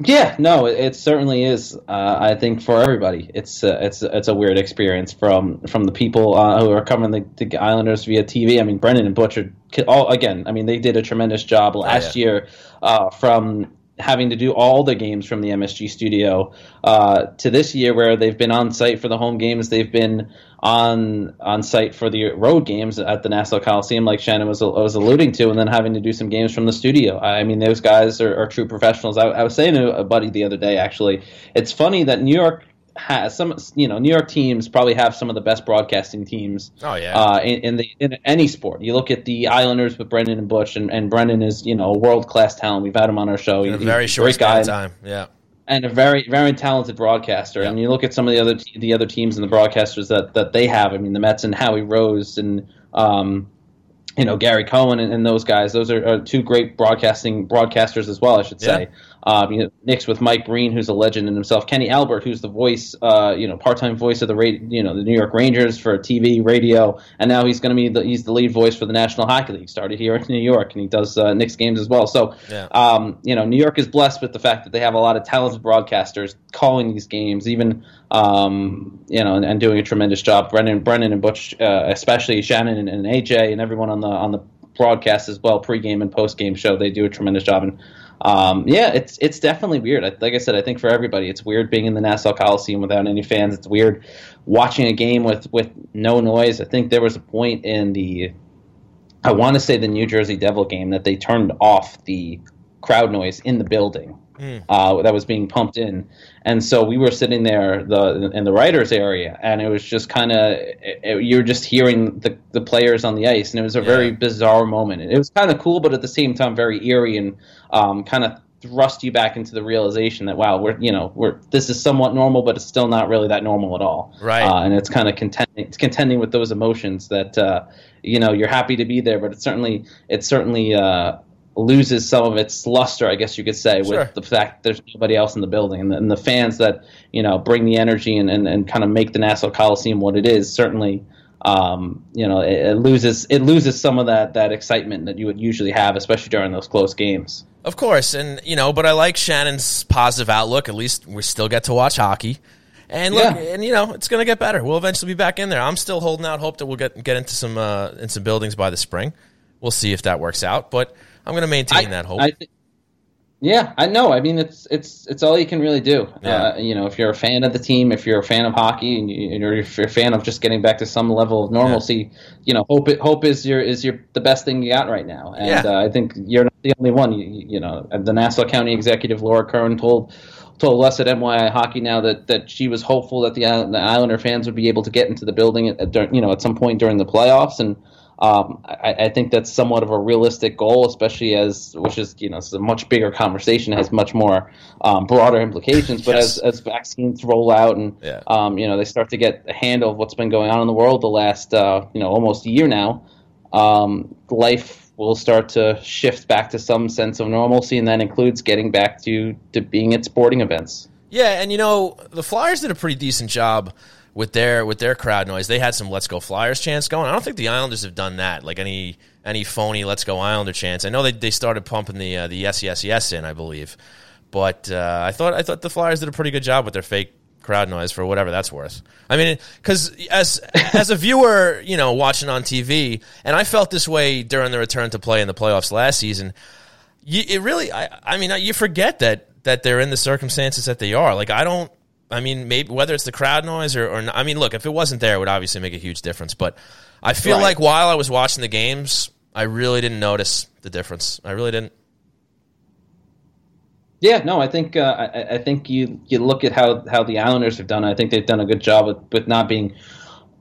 Yeah, no, it, it certainly is. Uh, I think for everybody, it's uh, it's it's a weird experience from from the people uh, who are covering the, the, Islanders via TV. I mean, Brendan and Butcher, all again. I mean, they did a tremendous job last oh, yeah. year uh, from having to do all the games from the MSG studio uh, to this year, where they've been on site for the home games. They've been on on site for the road games at the Nassau Coliseum, like Shannon was was alluding to, and then having to do some games from the studio. I mean, those guys are, are true professionals. I, I, was saying to a buddy the other day, actually, it's funny that New York has some, you know, New York teams probably have some of the best broadcasting teams. Oh yeah, uh, in, in, the in any sport. You look at the Islanders with Brendan and Butch, and, and Brendan is you know a world class talent. We've had him on our show. A very short guy. time. Yeah and a very very talented broadcaster. Yeah. Mean, you look at some of the other the other teams and the broadcasters that that they have. I mean, the Mets and Howie Rose and um, you know Gary Cohen and, and, those guys. Those are, are, two great broadcasting broadcasters as well, I should say. Yeah. Um, you know, Knicks with Mike Breen, who's a legend in himself. Kenny Albert, who's the voice, uh, you know, part-time voice of the you know the New York Rangers for TV, radio, and now he's going to be the, he's the lead voice for the National Hockey League. Started here in New York, and he does uh, Knicks games as well. So, yeah. um, you know, New York is blessed with the fact that they have a lot of talented broadcasters calling these games, even um, you know, and, and, doing a tremendous job. Brennan, Brendan, and Butch, uh, especially Shannon and, and AJ, and everyone on the on the broadcast as well, pregame and postgame show. They do a tremendous job, and um, yeah, it's it's definitely weird. Like I said, I think for everybody, it's weird being in the Nassau Coliseum without any fans. It's weird watching a game with with no noise. I think there was a point in the, I want to say the New Jersey Devil game that they turned off the crowd noise in the building mm. uh, that was being pumped in, and so we were sitting there the in the writers area, and it was just kind of you're just hearing the the players on the ice, and it was a yeah. very bizarre moment. It was kind of cool, but at the same time very eerie and um, kind of thrust you back into the realization that wow, we're you know we're this is somewhat normal, but it's still not really that normal at all. Right. Uh, and it's kind of contending, it's contending with those emotions that uh, you know you're happy to be there, but it's certainly it's certainly uh, loses some of its luster, I guess you could say, sure. with the fact there's nobody else in the building and the, and the fans that you know bring the energy and, and, and kind of make the Nassau Coliseum what it is. Certainly, um, you know, it, it, loses it loses some of that that excitement that you would usually have, especially during those close games. Of course, and you know, but I like Shannon's positive outlook. At least we still get to watch hockey. And look, yeah. and you know, it's going to get better. We'll eventually be back in there. I'm still holding out hope that we'll get get into some uh, in some buildings by the spring. We'll see if that works out, but I'm going to maintain I, that hope. I th- yeah, I know. I mean, it's it's it's all you can really do. Yeah. Uh, you know, if you're a fan of the team, if you're a fan of hockey, and, you, are if you're a fan of just getting back to some level of normalcy, yeah. you know, hope it, hope is your is your the best thing you got right now. And yeah. uh, I think you're not the only one. You, you know, the Nassau County executive Laura Curran told told us at NYI Hockey now that, that she was hopeful that the, the Islander fans would be able to get into the building at, at you know at some point during the playoffs and um, I, I, think that's somewhat of a realistic goal, especially as which is you know it's a much bigger conversation, has much more um, broader implications. But yes. as, as vaccines roll out and yeah. um, you know they start to get a handle of what's been going on in the world the last uh, you know almost a year now, um, life will start to shift back to some sense of normalcy, and that includes getting back to to being at sporting events. Yeah, and you know the Flyers did a pretty decent job with their with their crowd noise. They had some "Let's Go Flyers" chants going. I don't think the Islanders have done that, like any any phony "Let's Go Islander" chants. I know they they started pumping the uh, the yes yes yes in, I believe, but uh, I thought I thought the Flyers did a pretty good job with their fake crowd noise for whatever that's worth. I mean, because as as a viewer, you know, watching on TV, and I felt this way during the return to play in the playoffs last season. You, it really, I, I mean, you forget that that they're in the circumstances that they are. Like I don't I mean, maybe whether it's the crowd noise or, or not, I mean, look, if it wasn't there, it would obviously make a huge difference. But I feel right. like while I was watching the games, I really didn't notice the difference. I really didn't. Yeah, no, I think uh, I, I, think you you look at how how the Islanders have done. I think they've done a good job with, with not being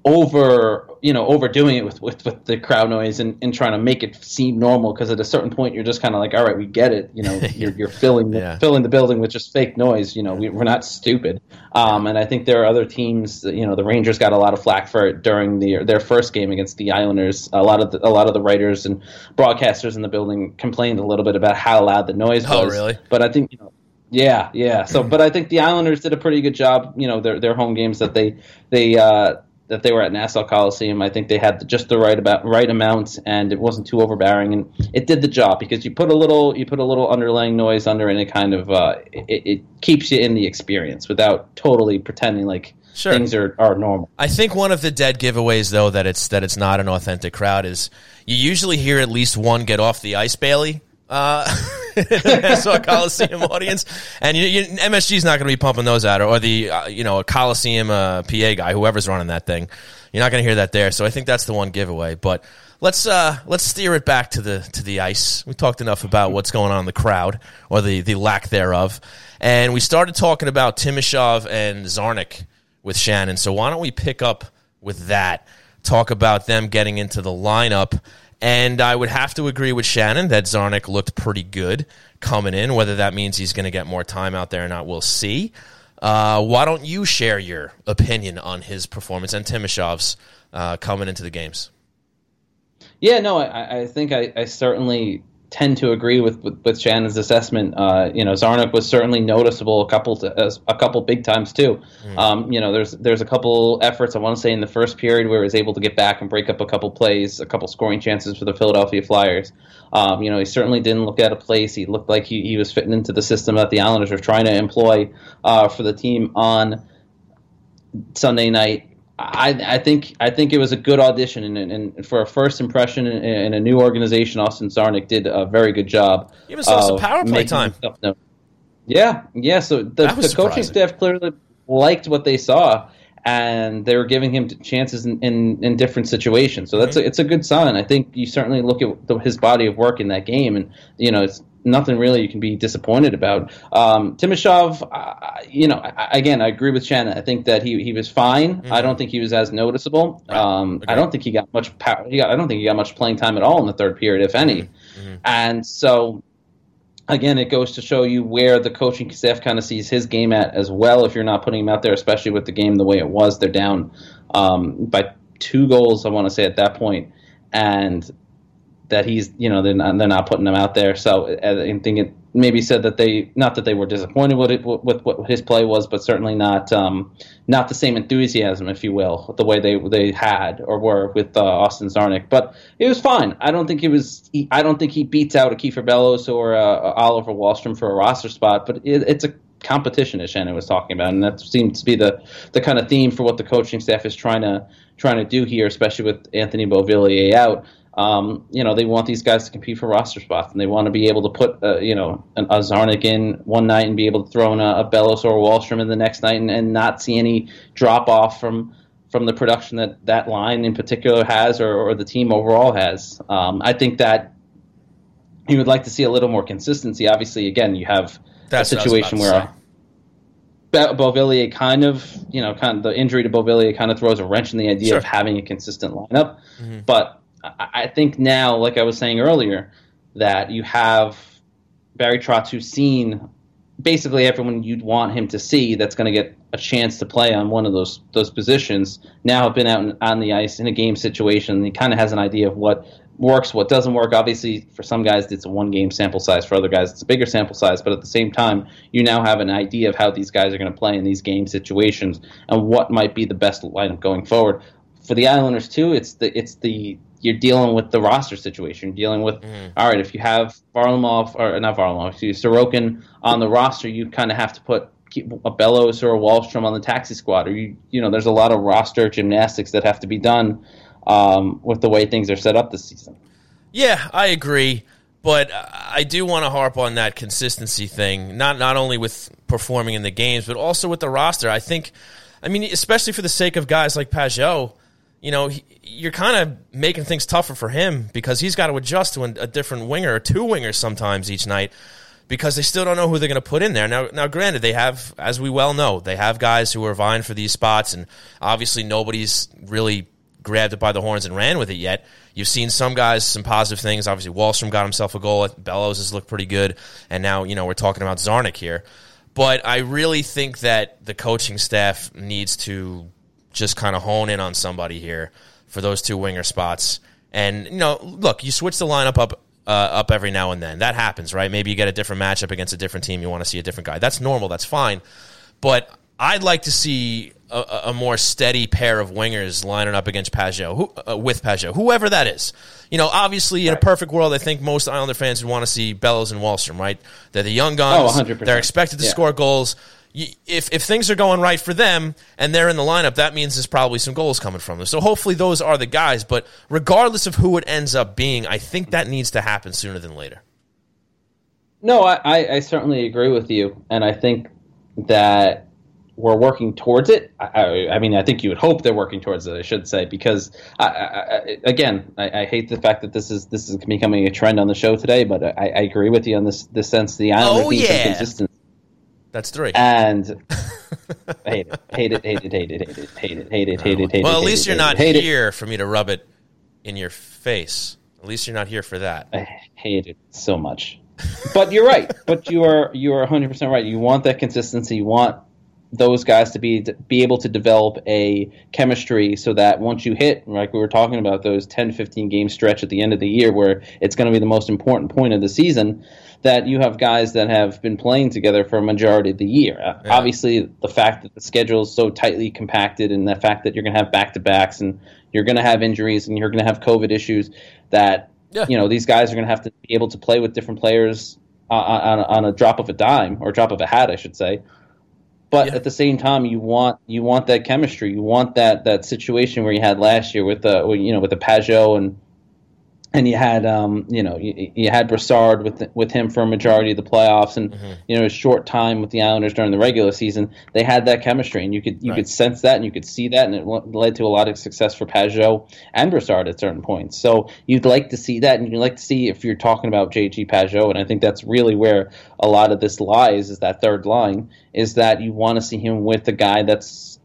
over you know overdoing it with with, with the crowd noise and, and trying to make it seem normal because at a certain point you're just kind of like all right we get it you know you're, you're filling the, Yeah. filling the building with just fake noise you know we, we're not stupid um, and I think there are other teams that, you know the Rangers got a lot of flack for it during the their first game against the Islanders a lot of the, a lot of the writers and broadcasters in the building complained a little bit about how loud the noise Oh, was really? but I think you know yeah, yeah. So, but I think the Islanders did a pretty good job. You know, their their home games that they they uh, that they were at Nassau Coliseum. I think they had just the right about right amount, and it wasn't too overbearing, and it did the job because you put a little you put a little underlying noise under, and it kind of uh, it, it keeps you in the experience without totally pretending like Sure. things are, are normal. I think one of the dead giveaways, though, that it's that it's not an authentic crowd is you usually hear at least one get off the ice, Bailey. Uh, so a Coliseum audience, and you, you, MSG's not going to be pumping those out, or the uh, you know a Coliseum uh, PA guy, whoever's running that thing. You're not going to hear that there, so I think that's the one giveaway. But let's uh, let's steer it back to the to the ice. We talked enough about what's going on in the crowd or the the lack thereof, and we started talking about Timashov and Czarnik with Shannon. So why don't we pick up with that? Talk about them getting into the lineup. And I would have to agree with Shannon that Czarnik looked pretty good coming in. Whether that means he's going to get more time out there or not, we'll see. Uh, why don't you share your opinion on his performance and Timashov's uh, coming into the games? Yeah, no, I, I think I, I certainly tend to agree with, with, with Shannon's assessment. Uh, you know, Czarnik was certainly noticeable a couple to, uh, a couple big times too. Um, you know, there's there's a couple efforts I want to say in the first period where he was able to get back and break up a couple plays, a couple scoring chances for the Philadelphia Flyers. Um, you know, he certainly didn't look out of place. He looked like he, he was fitting into the system that the Islanders are trying to employ uh, for the team on Sunday night. I, I think I think it was a good audition, and, and for a first impression in, in a new organization, Austin Czarnik did a very good job. Give himself some power play time. Yeah, yeah. So the, the coaching surprising. staff clearly liked what they saw, and they were giving him chances in, in, in different situations. So that's Mm-hmm. a, it's a good sign. I think you certainly look at the, his body of work in that game, and you know it's nothing really you can be disappointed about. Um, Timashov, uh, you know, I, again, I agree with Shannon. I think that he he was fine. I don't think he was as noticeable. Um, I Mm-hmm. Don't think he got much power. He got, I don't think he got much playing time at all in the third period, if any. Mm-hmm. And so again, it goes to show you where the coaching staff kind of sees his game at as well. If you're not putting him out there, especially with the game the way it was, they're down um, by two goals. I want to say at that point, and that he's you know they're not, they're not putting him out there. So I I think it maybe said that they not that they were disappointed with it with what his play was, but certainly not um, not the same enthusiasm, if you will, the way they they had or were with uh, Austin Czarnik. But it was fine. I don't think he was. He, I don't think he beats out a Kiefer Bellows or uh, Oliver Wahlstrom for a roster spot. But it, it's a competition, as Shannon was talking about, and that seems to be the the kind of theme for what the coaching staff is trying to trying to do here, especially with Anthony Beauvillier out. Um, you know, they want these guys to compete for roster spots, and they want to be able to put, uh, you know, an, a Czarnik in one night and be able to throw in a, a Bellows or a Wahlstrom in the next night, and, and not see any drop off from from the production that that line in particular has, or, or the team overall has. Um, I think that you would like to see a little more consistency. Obviously, again, you have That's a what I was about situation where. Beauvillier kind of, you know, kind of the injury to Beauvillier kind of throws a wrench in the idea Sure. of having a consistent lineup. Mm-hmm. But I, think now, like I was saying earlier, that you have Barry Trotz who's seen basically everyone you'd want him to see that's going to get a chance to play on one of those those positions. Now have been out on the ice in a game situation. He kind of has an idea of what works, what doesn't work. Obviously, for some guys, it's a one game sample size. For other guys, it's a bigger sample size. But at the same time, you now have an idea of how these guys are going to play in these game situations and what might be the best lineup going forward. For the Islanders too, it's the it's the you're dealing with the roster situation. You're dealing with all right. If you have Varlamov or not Varlamov, excuse Sorokin on the roster, you kind of have to put keep a Bellows or a Wahlstrom on the taxi squad, or you you know there's a lot of roster gymnastics that have to be done um, with the way things are set up this season. Yeah, I agree, but I do want to harp on that consistency thing. Not not only with performing in the games, but also with the roster. I think, I mean, especially for the sake of guys like Pageau, you know, he, you're kind of making things tougher for him because he's got to adjust to a, different winger or two wingers sometimes each night. because they still don't know who they're going to put in there. Now, now, granted, they have, as we well know, they have guys who are vying for these spots, and obviously nobody's really grabbed it by the horns and ran with it yet. You've seen some guys, some positive things. Obviously, Wahlstrom got himself a goal. Bellows has looked pretty good, and now you know we're talking about Czarnik here. But I really think that the coaching staff needs to just kind of hone in on somebody here for those two winger spots. And you know, look, you switch the lineup up uh, up every now and then. That happens, right? Maybe you get a different matchup against a different team. You want to see a different guy. That's normal. That's fine. But I'd like to see a, a more steady pair of wingers lining up against Pageau, who, uh, with Pageau, whoever that is. You know, obviously, in a perfect world, I think most Islander fans would want to see Bellows and Wahlstrom, right? They're the young guns. Oh, 100%. They're expected to Yeah. score goals. If, if things are going right for them and they're in the lineup, that means there's probably some goals coming from them. So hopefully those are the guys. But regardless of who it ends up being, I think that needs to happen sooner than later. No, I, I, certainly agree with you, and I think that we're working towards it. I, I, I mean, I think you would hope they're working towards it. I should say because, I, again, I, I hate the fact that this is this is becoming a trend on the show today. But I, I agree with you on this this sense. The Islanders Oh, yeah. consistency, That's three. and hate it, hate it, hate it, hate it, hate it, hate it, hate it, hate it, hate it. well, at least you're not it, hate it. here for me to rub it in your face. At least you're not here for that. I hate it so much. But you're right. but you are you are 100 percent right. You want that consistency. You want those guys to be be able to develop a chemistry so that once you hit like we were talking about those 10 15 game stretch at the end of the year where it's going to be the most important point of the season that you have guys that have been playing together for a majority of the year Uh, obviously the fact that the schedule is so tightly compacted and the fact that you're going to have back to backs and you're going to have injuries and you're going to have covid issues that Yeah. you know these guys are going to have to be able to play with different players uh, on, on a drop of a dime or drop of a hat, I should say. But Yeah. at the same time, you want you want that chemistry. You want that that situation where you had last year with the you know with the Pageau and and you had um you know you, you had Brassard with with him for a majority of the playoffs and Mm-hmm. you know a short time with the Islanders during the regular season. They had that chemistry and you could you Right. could sense that and you could see that and it led to a lot of success for Pageau and Brassard at certain points. So you'd like to see that and you'd like to see if you're talking about JG Pageau and I think that's really where a lot of this lies is that third line is that you want to see him with a guy that's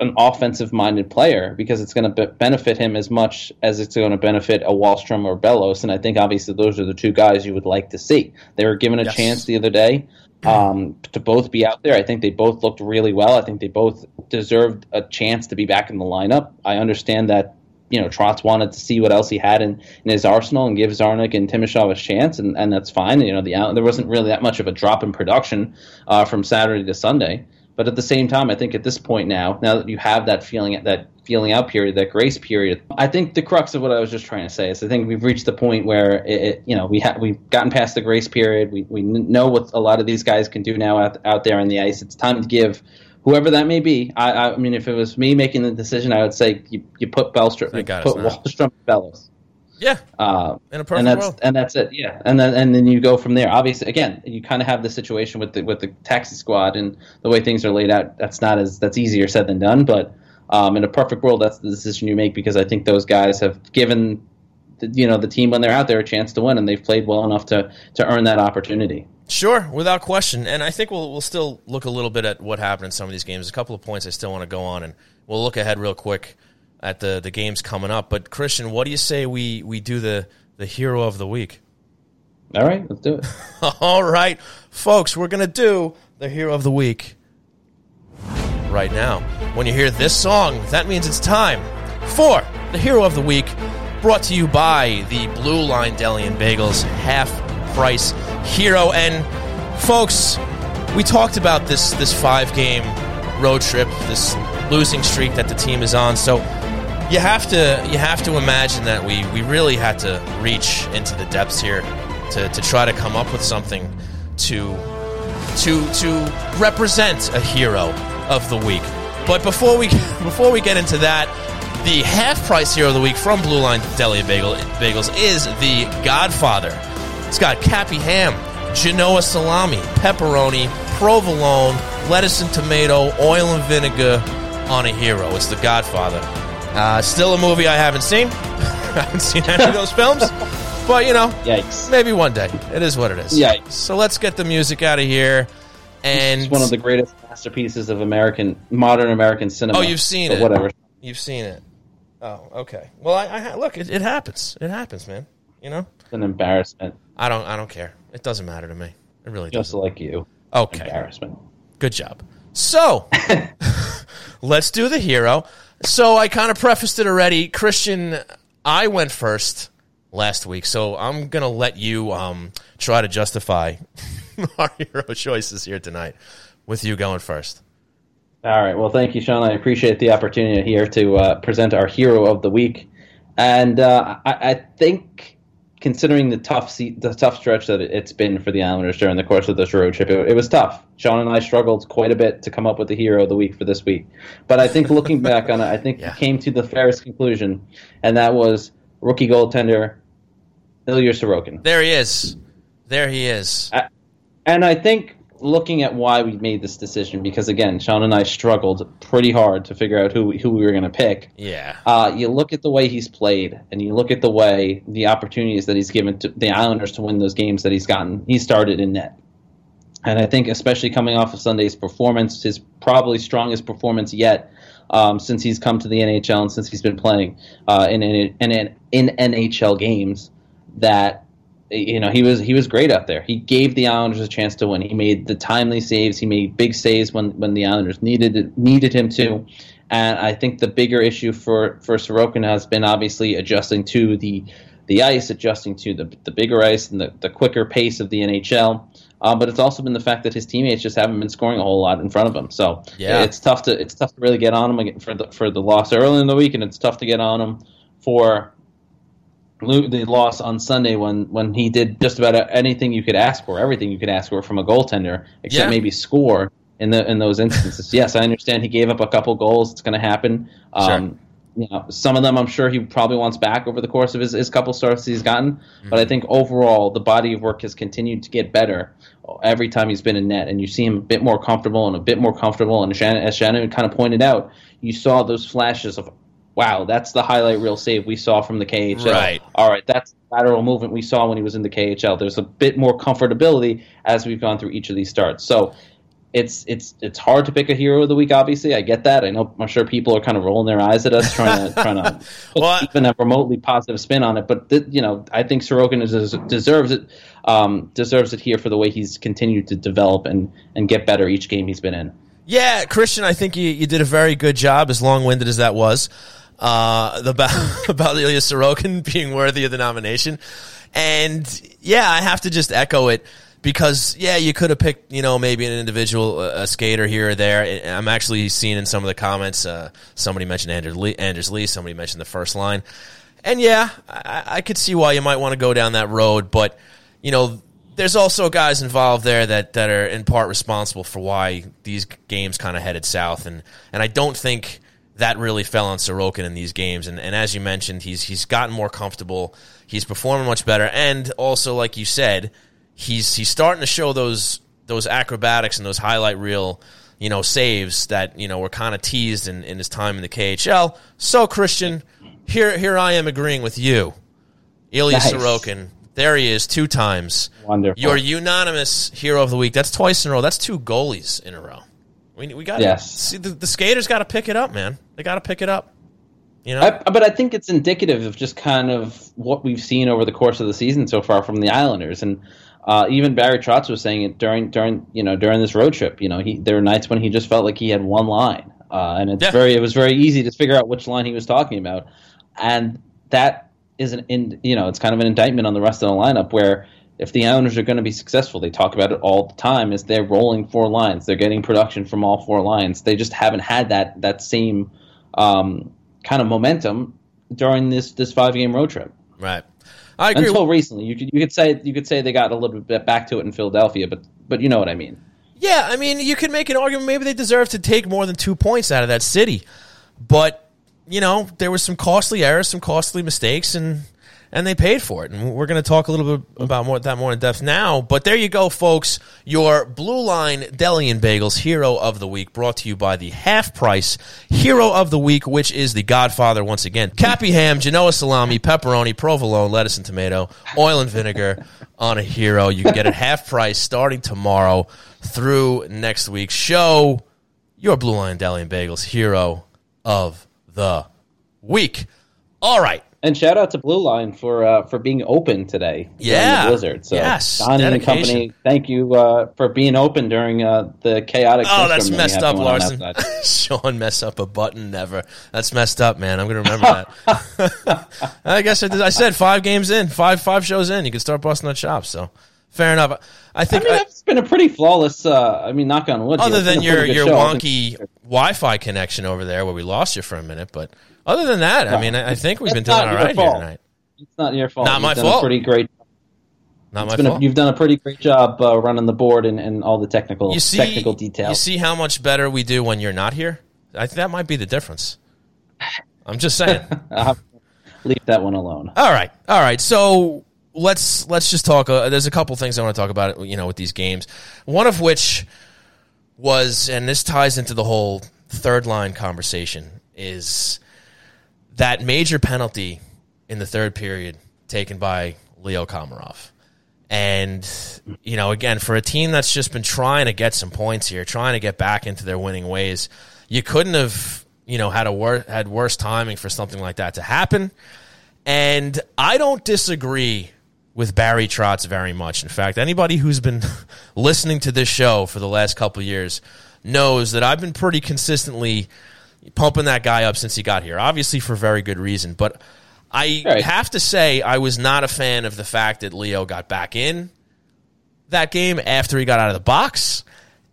an offensive minded player because it's going to be- benefit him as much as it's going to benefit a Wahlstrom or Bellows. And I think obviously those are the two guys you would like to see. They were given a Yes. chance the other day um, to both be out there. I think they both looked really well. I think they both deserved a chance to be back in the lineup. I understand that. You know, Trotz wanted to see what else he had in, in his arsenal and give Czarnik and Timashov a chance, and, and that's fine. You know, the there wasn't really that much of a drop in production uh, from Saturday to Sunday. But at the same time, I think at this point now, now that you have that feeling, that feeling out period, that grace period, I think the crux of what I was just trying to say is I think we've reached the point where it, it you know we have we've gotten past the grace period. We we know what a lot of these guys can do now out, out there on the ice. It's time to give whoever that may be. I, I mean, if it was me making the decision, I would say you, you put Bellstrom, you put. Wahlstrom, Bellows. Yeah, Uh, in a perfect and that's world. and that's it. Yeah, and then and then you go from there. Obviously, again, you kind of have the situation with the with the taxi squad and the way things are laid out. That's not as that's easier said than done. But um, in a perfect world, that's the decision you make because I think those guys have given the, you know the team when they're out there a chance to win, and they've played well enough to to earn that opportunity. Sure, without question. And I think we'll we'll still look a little bit at what happened in some of these games. A couple of points I still want to go on, and we'll look ahead real quick at the the games coming up. But Christian, what do you say we we do the the hero of the week? All right, let's do it. All right, folks, we're gonna do the hero of the week right now. When you hear this song, that means it's time for the hero of the week, brought to you by the Blue Line Deli and Bagels half price hero. And folks, we talked about this this five game road trip, this losing streak that the team is on. So you have to you have to imagine that we we really had to reach into the depths here to, to try to come up with something to to to represent a hero of the week. But before we before we get into that, the half price hero of the week from Blue Line Deli Bagel, Bagels is the Godfather. It's got Cappy ham, Genoa salami, pepperoni, provolone, lettuce and tomato, oil and vinegar on a hero. It's the Godfather. Uh, still a movie I haven't seen. I haven't seen any of those films. But, you know, Yikes. maybe one day. It is what it is. Yikes. So let's get the music out of here. And It's one of the greatest masterpieces of American modern American cinema. Oh, you've seen it. Whatever. You've seen it. Oh, okay. Well, I, I look. It, it happens. It happens, man. You know, It's an embarrassment, I don't. I don't care. It doesn't matter to me. It really just doesn't. like you. Okay. Embarrassment. Good job. So, let's do the hero. So I kind of prefaced it already. Christian, I went first last week, so I'm gonna let you um, try to justify our hero choices here tonight with you going first. All right. Well, thank you, Sean. I appreciate the opportunity here to uh, present our hero of the week. And uh, I, I think, considering the tough se- the tough stretch that it's been for the Islanders during the course of this road trip, it, it was tough. Sean and I struggled quite a bit to come up with the hero of the week for this week. But I think looking back on it, I think Yeah. we came to the fairest conclusion, and that was rookie goaltender Ilya Sorokin. There he is. There he is. And I think looking at why we made this decision, because again, Sean and I struggled pretty hard to figure out who who we were going to pick. Yeah. Uh, you look at the way he's played, and you look at the way the opportunities that he's given to the Islanders to win those games that he's gotten. He started in net, and I think especially coming off of Sunday's performance, his probably strongest performance yet. Um, since he's come to the NHL and since he's been playing uh, in, in, in in NHL games, that you know he was he was great out there. He gave the Islanders a chance to win. He made the timely saves. He made big saves when when the Islanders needed needed him to. And I think the bigger issue for for Sorokin has been obviously adjusting to the the ice, adjusting to the the bigger ice and the, the quicker pace of the NHL. Uh, but it's also been the fact that his teammates just haven't been scoring a whole lot in front of him. So Yeah. it's tough to it's tough to really get on him for the for the loss early in the week, and it's tough to get on him for the loss on Sunday when when he did just about anything you could ask for, everything you could ask for from a goaltender, except Yeah. maybe score in the in those instances. yes, I understand he gave up a couple goals. It's going to happen. Um, You know, some of them I'm sure he probably wants back over the course of his, his couple starts he's gotten. But I think overall the body of work has continued to get better every time he's been in net, and you see him a bit more comfortable and a bit more comfortable. And Shannon, as Shannon kind of pointed out, you saw those flashes of, wow, that's the highlight reel save we saw from the KHL. Right. All right, that's the lateral movement we saw when he was in the KHL. There's a bit more comfortability as we've gone through each of these starts. So it's it's it's hard to pick a hero of the week. Obviously, I get that. I know I'm sure people are kind of rolling their eyes at us trying to trying to Well, even a remotely positive spin on it. But th- you know, I think Sorokin is, deserves it um, deserves it here for the way he's continued to develop and and get better each game he's been in. Yeah, Christian, I think you, you did a very good job, as long winded as that was, uh, about, about Ilya Sorokin being worthy of the nomination. And yeah, I have to just echo it because, yeah, you could have picked, you know, maybe an individual, a skater here or there. I'm actually seeing in some of the comments, uh, somebody mentioned Anders Lee, Anders Lee, somebody mentioned the first line. And yeah, I, I could see why you might want to go down that road, but, you know, there's also guys involved there that, that are in part responsible for why these games kind of headed south, and and I don't think that really fell on Sorokin in these games. And, and as you mentioned, he's he's gotten more comfortable, he's performing much better, and also like you said, he's he's starting to show those those acrobatics and those highlight reel you know saves that you know were kind of teased in, in his time in the KHL. So Christian, here here I am agreeing with you, Ilya Nice. Sorokin. There he is, two times. Wonderful. Your unanimous hero of the week. That's twice in a row. That's two goalies in a row. We, we got Yes. See, the, the skaters got to pick it up, man. They got to pick it up. You know. I, but I think it's indicative of just kind of what we've seen over the course of the season so far from the Islanders, and uh, even Barry Trotz was saying it during during you know during this road trip. You know, he there were nights when he just felt like he had one line, uh, and it's Yeah. very it was very easy to figure out which line he was talking about, and that is an in you know it's kind of an indictment on the rest of the lineup where. If the Islanders are going to be successful, they talk about it all the time. Is they're rolling four lines, they're getting production from all four lines. They just haven't had that that same um, kind of momentum during this this five game road trip. right. I agree. Until recently, you could you could say you could say they got a little bit back to it in Philadelphia, but but you know what I mean. Yeah, I mean, you could make an argument maybe they deserve to take more than two points out of that city, but you know there was some costly errors, some costly mistakes, and and they paid for it. And we're going to talk a little bit about more, that more in depth now. But there you go, folks. Your Blue Line Deli and Bagels Hero of the Week, brought to you by the Half Price Hero of the Week, which is the Godfather once again. Cappy ham, Genoa salami, pepperoni, provolone, lettuce and tomato, oil and vinegar on a hero. You can get it half price starting tomorrow through next week's show. Your Blue Line Deli and Bagels Hero of the Week. All right. And shout out to Blue Line for uh, for being open today. Yeah. the blizzard. So Yes, Donnie and company, thank you uh, for being open during uh, the chaotic. Oh, that's messed up, Larson. Sean mess up a button. Never. That's messed up, man. I'm gonna remember that. I guess I, did, I said five games in, five five shows in. You can start busting that shop. So fair enough. I I think mean, I- it's been a pretty flawless. Uh, I mean, knock on wood. other than your your show. Wonky Wi-Fi connection over there, where we lost you for a minute, but other than that, I mean, I, think we've been doing all right here tonight. It's not your fault. Not You've my fault. Pretty great. Not my been a, fault. you've done a pretty great job uh, running the board and, and all the technical you see, technical details. You see how much better we do when you're not here. I think that might be the difference. I'm just saying. Leave that one alone. All right, all right. So let's let's just talk. Uh, there's a couple things I want to talk about. You know, with these games, one of which was, and this ties into the whole third line conversation, is that major penalty in the third period taken by Leo Komarov. And, you know, again, for a team that's just been trying to get some points here, trying to get back into their winning ways, you couldn't have, you know, had a wor- had worse timing for something like that to happen. And I don't disagree with Barry Trotz very much. In fact, anybody who's been listening to this show for the last couple years knows that I've been pretty consistently pumping that guy up since he got here. Obviously for very good reason, but I Right. have to say I was not a fan of the fact that Leo got back in that game after he got out of the box,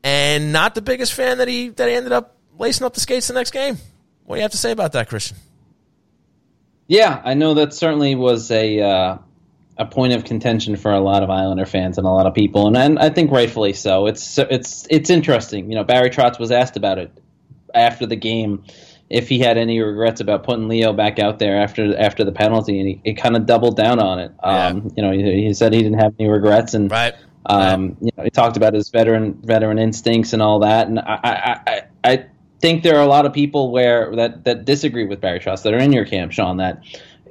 and not the biggest fan that he that he ended up lacing up the skates the next game. What do you have to say about that, Christian? Yeah, I know that certainly was a uh, a point of contention for a lot of Islander fans and a lot of people, and, and I think rightfully so. It's it's it's interesting. You know, Barry Trotz was asked about it after the game if he had any regrets about putting Leo back out there after after the penalty, and he, he kind of doubled down on it. Um, You know, he, he said he didn't have any regrets, and Right. um, you know, he talked about his veteran veteran instincts and all that, and I, I, I, I think there are a lot of people where that, that disagree with Barry Trotz that are in your camp, Sean, that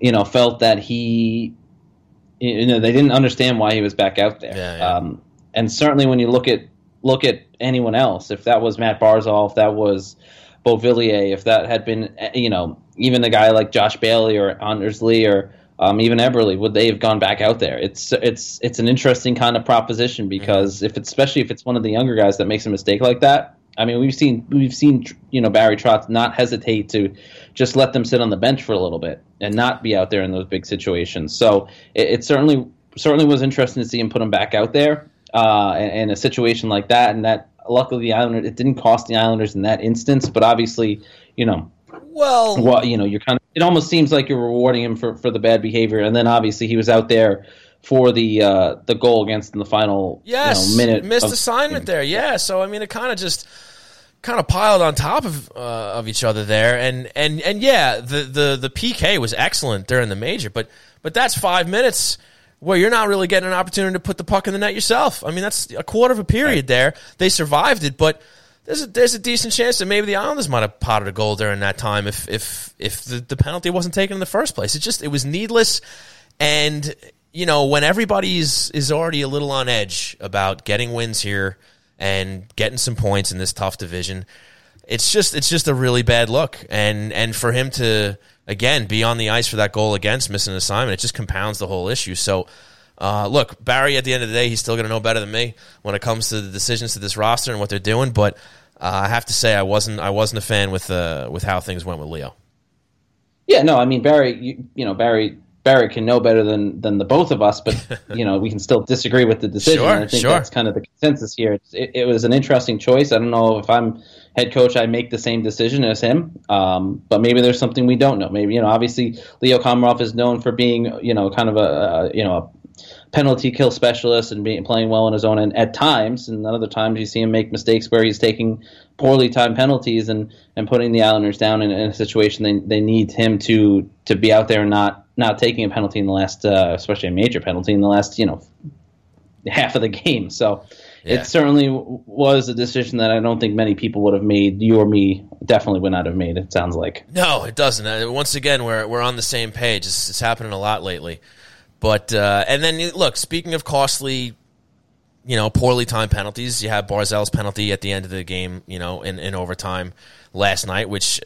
you know felt that he, you know, they didn't understand why he was back out there. Yeah, yeah. Um, and certainly when you look at look at anyone else, if that was Mat Barzal, if that was Beauvillier, if that had been, you know, even a guy like Josh Bailey or Anders Lee or um, even Eberle, would they have gone back out there? It's it's it's an interesting kind of proposition because if it's especially if it's one of the younger guys that makes a mistake like that. I mean, we've seen we've seen you know Barry Trotz not hesitate to just let them sit on the bench for a little bit and not be out there in those big situations. So it, it certainly certainly was interesting to see him put him back out there uh, in, in a situation like that. And that luckily the Islanders it didn't cost the Islanders in that instance, but obviously you know Well, well, you know, you're kind of. It almost seems like you're rewarding him for, for the bad behavior, and then obviously he was out there for the uh, the goal against in the final Yes, you know, minute. missed assignment there. Yeah, so I mean, it kind of just kind of piled on top of uh, of each other there, and and and yeah, the the the PK was excellent during the major, but but that's five minutes where you're not really getting an opportunity to put the puck in the net yourself. I mean, that's a quarter of a period there. They survived it, but. There's a, there's a decent chance that maybe the Islanders might have potted a goal during that time if if if the, the penalty wasn't taken in the first place. It just it was needless, and you know when everybody's is already a little on edge about getting wins here and getting some points in this tough division, it's just it's just a really bad look. And and for him to again be on the ice for that goal against missing an assignment, it just compounds the whole issue. So. Uh, look, Barry. At the end of the day, he's still going to know better than me when it comes to the decisions to this roster and what they're doing. But uh, I have to say, I wasn't. I wasn't a fan with uh, with how things went with Leo. Yeah, no, I mean Barry. You, you know Barry. Barry can know better than than the both of us, but you know we can still disagree with the decision. Sure, I think sure. that's kind of the consensus here. It, it was an interesting choice. I don't know if I'm head coach, I make the same decision as him, um, but maybe there's something we don't know. Maybe you know, obviously Leo Komarov is known for being you know kind of a, a you know a penalty kill specialist and being playing well on his own and at times and other times you see him make mistakes where he's taking poorly timed penalties and, and putting the Islanders down in, in a situation they, they need him to to be out there and not not taking a penalty in the last, uh, especially a major penalty in the last, you know, half of the game. So Yeah. it certainly w- was a decision that I don't think many people would have made. You or me definitely would not have made. It sounds like. No, it doesn't. Uh, once again, we're we're on the same page. It's, it's happening a lot lately. But uh, and then look, speaking of costly, you know, poorly timed penalties, you have Barzal's penalty at the end of the game, you know, in, in overtime last night, which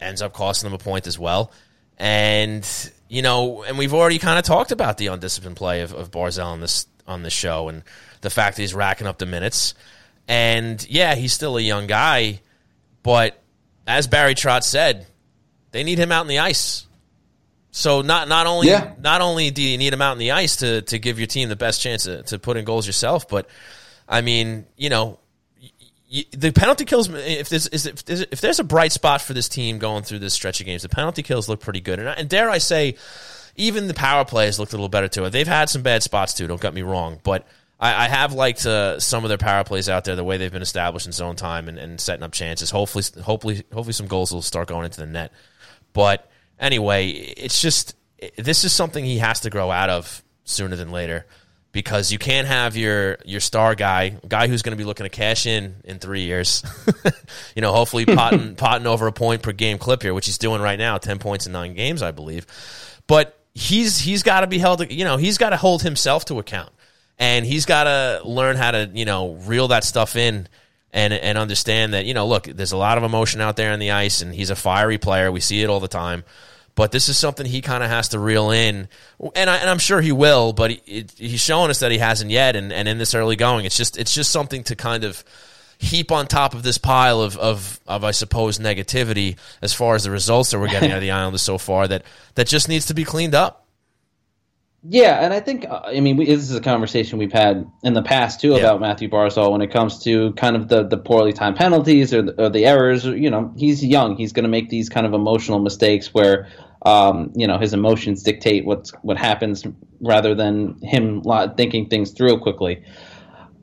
ends up costing them a point as well. And you know, and we've already kind of talked about the undisciplined play of, of Barzal on this on this show, and the fact that he's racking up the minutes. And yeah, he's still a young guy, but as Barry Trotz said, they need him out in the ice. So not not only Yeah. not only do you need him out in the ice to to give your team the best chance to, to put in goals yourself, but I mean, you know, the penalty kills. If there's if there's, if there's a bright spot for this team going through this stretch of games, the penalty kills look pretty good, and, I- and dare I say, even the power plays looked a little better too. They've had some bad spots too. Don't get me wrong, but I, I have liked uh, some of their power plays out there, the way they've been established in zone time and, and setting up chances. Hopefully, hopefully, hopefully, some goals will start going into the net. But anyway, it's just this is something he has to grow out of sooner than later because you can't have your your star guy, guy who's going to be looking to cash in in three years. you know, hopefully potting potting over a point per game clip here, which he's doing right now, ten points in nine games, I believe. But he's he's got to be held. You know, he's got to hold himself to account, and he's got to learn how to you know reel that stuff in. And, and understand that you know look there's a lot of emotion out there on the ice and he's a fiery player we see it all the time but this is something he kind of has to reel in, and, I, and I'm sure he will. But he, it, he's showing us that he hasn't yet, and, and in this early going, it's just it's just something to kind of heap on top of this pile of, of, of I suppose negativity as far as the results that we're getting out of the Islanders so far that that just needs to be cleaned up. Yeah, and I think uh, I mean we, this is a conversation we've had in the past too Yeah. about Mathew Barzal when it comes to kind of the, the poorly timed penalties or the, or the errors. You know, he's young; he's going to make these kind of emotional mistakes where um, you know his emotions dictate what's what happens rather than him thinking things through quickly.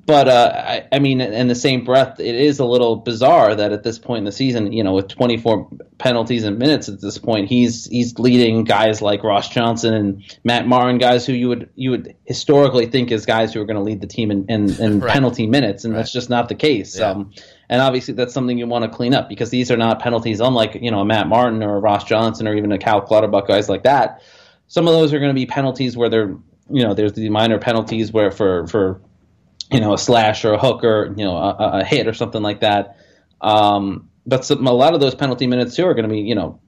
But uh, I, I mean, in the same breath, it is a little bizarre that at this point in the season, you know, with 24 penalties and minutes at this point, he's he's leading guys like Ross Johnston and Matt Martin, guys who you would you would historically think is guys who are going to lead the team in, in, in Right. penalty minutes, and that's just not the case. Yeah. Um, and obviously, that's something you want to clean up because these are not penalties, unlike you know a Matt Martin or a Ross Johnston or even a Cal Clutterbuck, guys like that. Some of those are going to be penalties where they're you know there's the minor penalties where for for you know, a slash or a hook or you know a, a hit or something like that. Um, but some, a lot of those penalty minutes too are going to be you know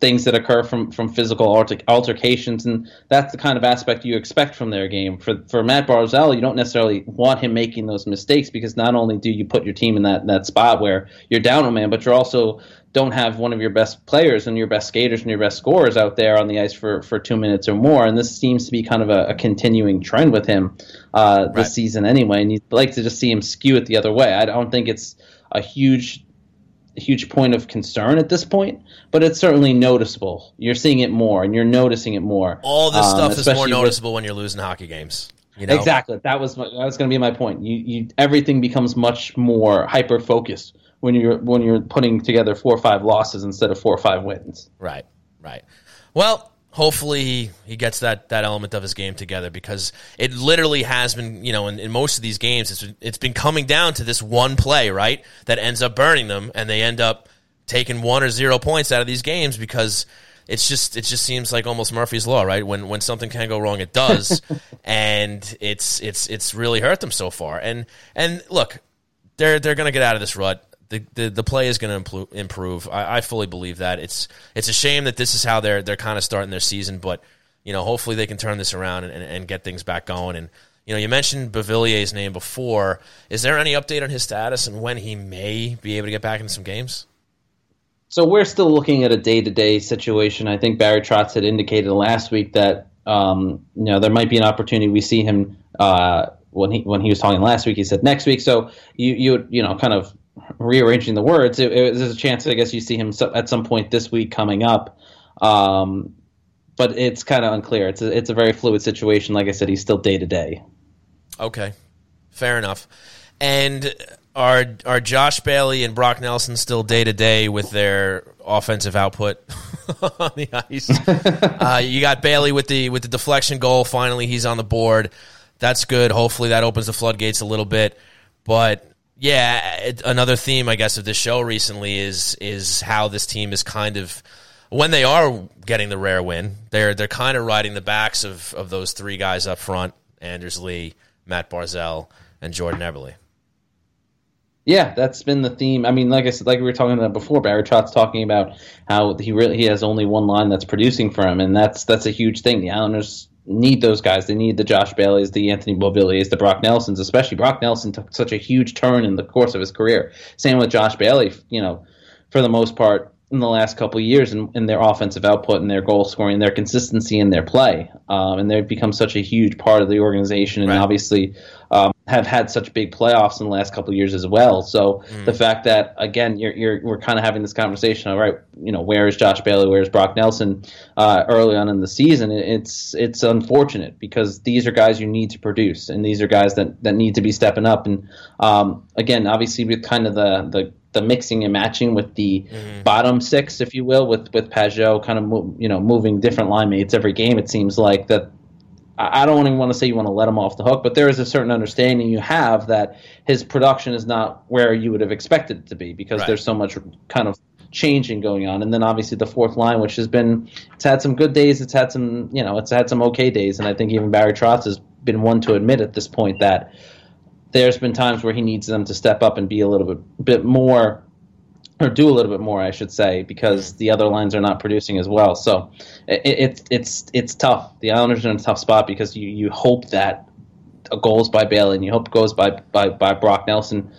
things that occur from from physical alter, altercations, and that's the kind of aspect you expect from their game. For for Mat Barzal, you don't necessarily want him making those mistakes because not only do you put your team in that that spot where you're down a man, but you're also don't have one of your best players and your best skaters and your best scorers out there on the ice for, for two minutes or more. And this seems to be kind of a, a continuing trend with him uh, this Right. season anyway. And you'd like to just see him skew it the other way. I don't think it's a huge huge point of concern at this point, but it's certainly noticeable. You're seeing it more and you're noticing it more. All this Um, stuff is more especially with- noticeable when you're losing hockey games. You know? Exactly. That was my, that was going to be my point. You you everything becomes much more hyper focused when you're when you're putting together four or five losses instead of four or five wins. Right, right. Well, hopefully he, he gets that, that element of his game together because it literally has been, you know, in, in most of these games, it's, it's been coming down to this one play, right, that ends up burning them and they end up taking one or zero points out of these games because it's just it just seems like almost Murphy's law, right? When when something can go wrong, it does, and it's it's it's really hurt them so far. And and look, they're they're going to get out of this rut. The, the, play is going to improve. I, I fully believe that. It's it's a shame that this is how they're they're kind of starting their season, but you know hopefully they can turn this around and, and, and get things back going. And you know you mentioned Beauvillier's name before. Is there any update on his status and when he may be able to get back into some games? So we're still looking at a day to day situation. I think Barry Trotz had indicated last week that um, you know there might be an opportunity. We see him uh, when he when he was talking last week. He said next week. So you you you know kind of rearranging the words. It, it, there's a chance I guess you see him at some point this week coming up. Um, but it's kind of unclear. It's a, it's a very fluid situation. Like I said, he's still day to day. Okay, fair enough. And are are Josh Bailey and Brock Nelson still day to day with their offensive output on the ice. uh, you got Bailey with the with the deflection goal. Finally, he's on the board. That's good. Hopefully, that opens the floodgates a little bit. But yeah, it, another theme, I guess, of this show recently is is how this team is kind of when they are getting the rare win, they're they're kind of riding the backs of of those three guys up front: Anders Lee, Mat Barzal, and Jordan Eberle. Yeah, that's been the theme. I mean, like I said, like we were talking about before, Barry Trotz talking about how he really he has only one line that's producing for him, and that's that's a huge thing. The Islanders need those guys. They need the Josh Baileys, the Anthony Beauvilliers, the Brock Nelsons, especially Brock Nelson took such a huge turn in the course of his career. Same with Josh Bailey. You know, for the most part, in the last couple of years in, in, their offensive output and their goal scoring, their consistency in their play, um, and they've become such a huge part of the organization, and right. obviously um, have had such big playoffs in the last couple of years as well. So mm. the fact that again, you're, you're we're kind of having this conversation, all right, you know, where is Josh Bailey, where is Brock Nelson uh, early on in the season? It's it's unfortunate because these are guys you need to produce, and these are guys that that need to be stepping up. And um, again, obviously with kind of the the the mixing and matching with the mm-hmm. bottom six, if you will, with with Pageau kind of you know moving different line mates every game. It seems like that. I don't even want to say you want to let him off the hook, but there is a certain understanding you have that his production is not where you would have expected it to be because right. there's so much kind of changing going on. And then obviously the fourth line, which has been it's had some good days, it's had some you know it's had some okay days, and I think even Barry Trotz has been one to admit at this point that there's been times where he needs them to step up and be a little bit bit more or do a little bit more, I should say, because the other lines are not producing as well. So it, it, it's it's tough. The Islanders are in a tough spot because you, you hope that goals by Bailey and you hope goes by, by, by Brock Nelson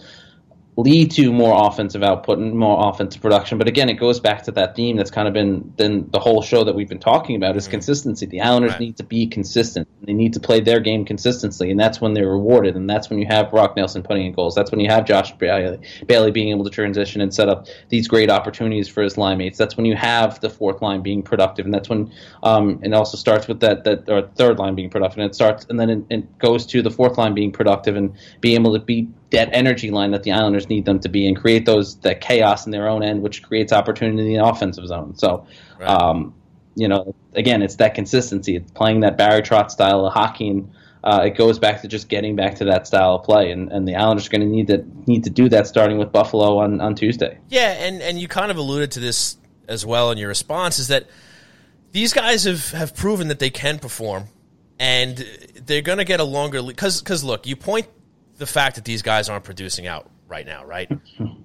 lead to more offensive output and more offensive production. But again, it goes back to that theme that's kind of been the whole show that we've been talking about is mm-hmm. consistency. The Islanders right. need to be consistent. They need to play their game consistently, and that's when they're rewarded. And that's when you have Brock Nelson putting in goals. That's when you have Josh Bailey, Bailey being able to transition and set up these great opportunities for his line mates. That's when you have the fourth line being productive, and that's when um, it also starts with that that or third line being productive, and it starts and then it, it goes to the fourth line being productive and being able to be that energy line that the Islanders need them to be and create those that chaos in their own end, which creates opportunity in the offensive zone. So, right. um, you know, again, it's that consistency. It's playing that Barry Trotz style of hockey, and uh, it goes back to just getting back to that style of play. And, and the Islanders are going to need to need to do that starting with Buffalo on, on Tuesday. Yeah, and and you kind of alluded to this as well in your response is that these guys have have proven that they can perform and they're going to get a longer because because look, you point the fact that these guys aren't producing out right now, right?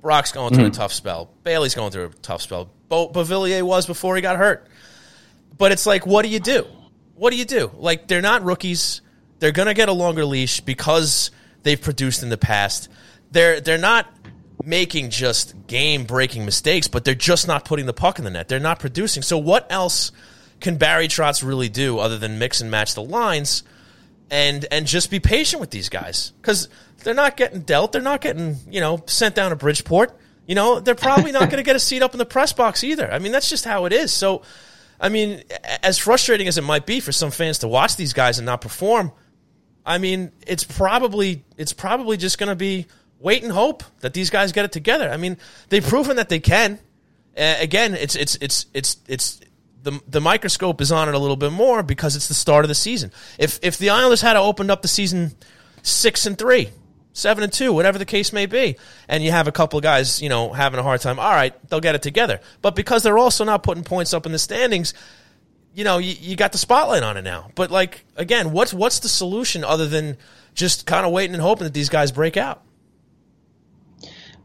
Brock's going through a hmm. tough spell. Bailey's going through a tough spell. Bo- Beauvillier was before he got hurt. But it's like, what do you do? What do you do? Like, they're not rookies. They're going to get a longer leash because they've produced in the past. They're they're not making just game breaking mistakes, but they're just not putting the puck in the net. They're not producing. So what else can Barry Trotz really do other than mix and match the lines? And and just be patient with these guys because they're not getting dealt. They're not getting you know sent down to Bridgeport. You know they're probably not going to get a seat up in the press box either. I mean that's just how it is. So, I mean, as frustrating as it might be for some fans to watch these guys and not perform, I mean it's probably it's probably just going to be wait and hope that these guys get it together. I mean they've proven that they can. Uh, again, it's it's it's it's it's the the microscope is on it a little bit more because it's the start of the season. If if the Islanders had opened up the season six and three, seven and two, whatever the case may be, and you have a couple of guys, you know, having a hard time, all right, they'll get it together. But because they're also not putting points up in the standings, you know, you, you got the spotlight on it now. But like again, what's what's the solution other than just kind of waiting and hoping that these guys break out?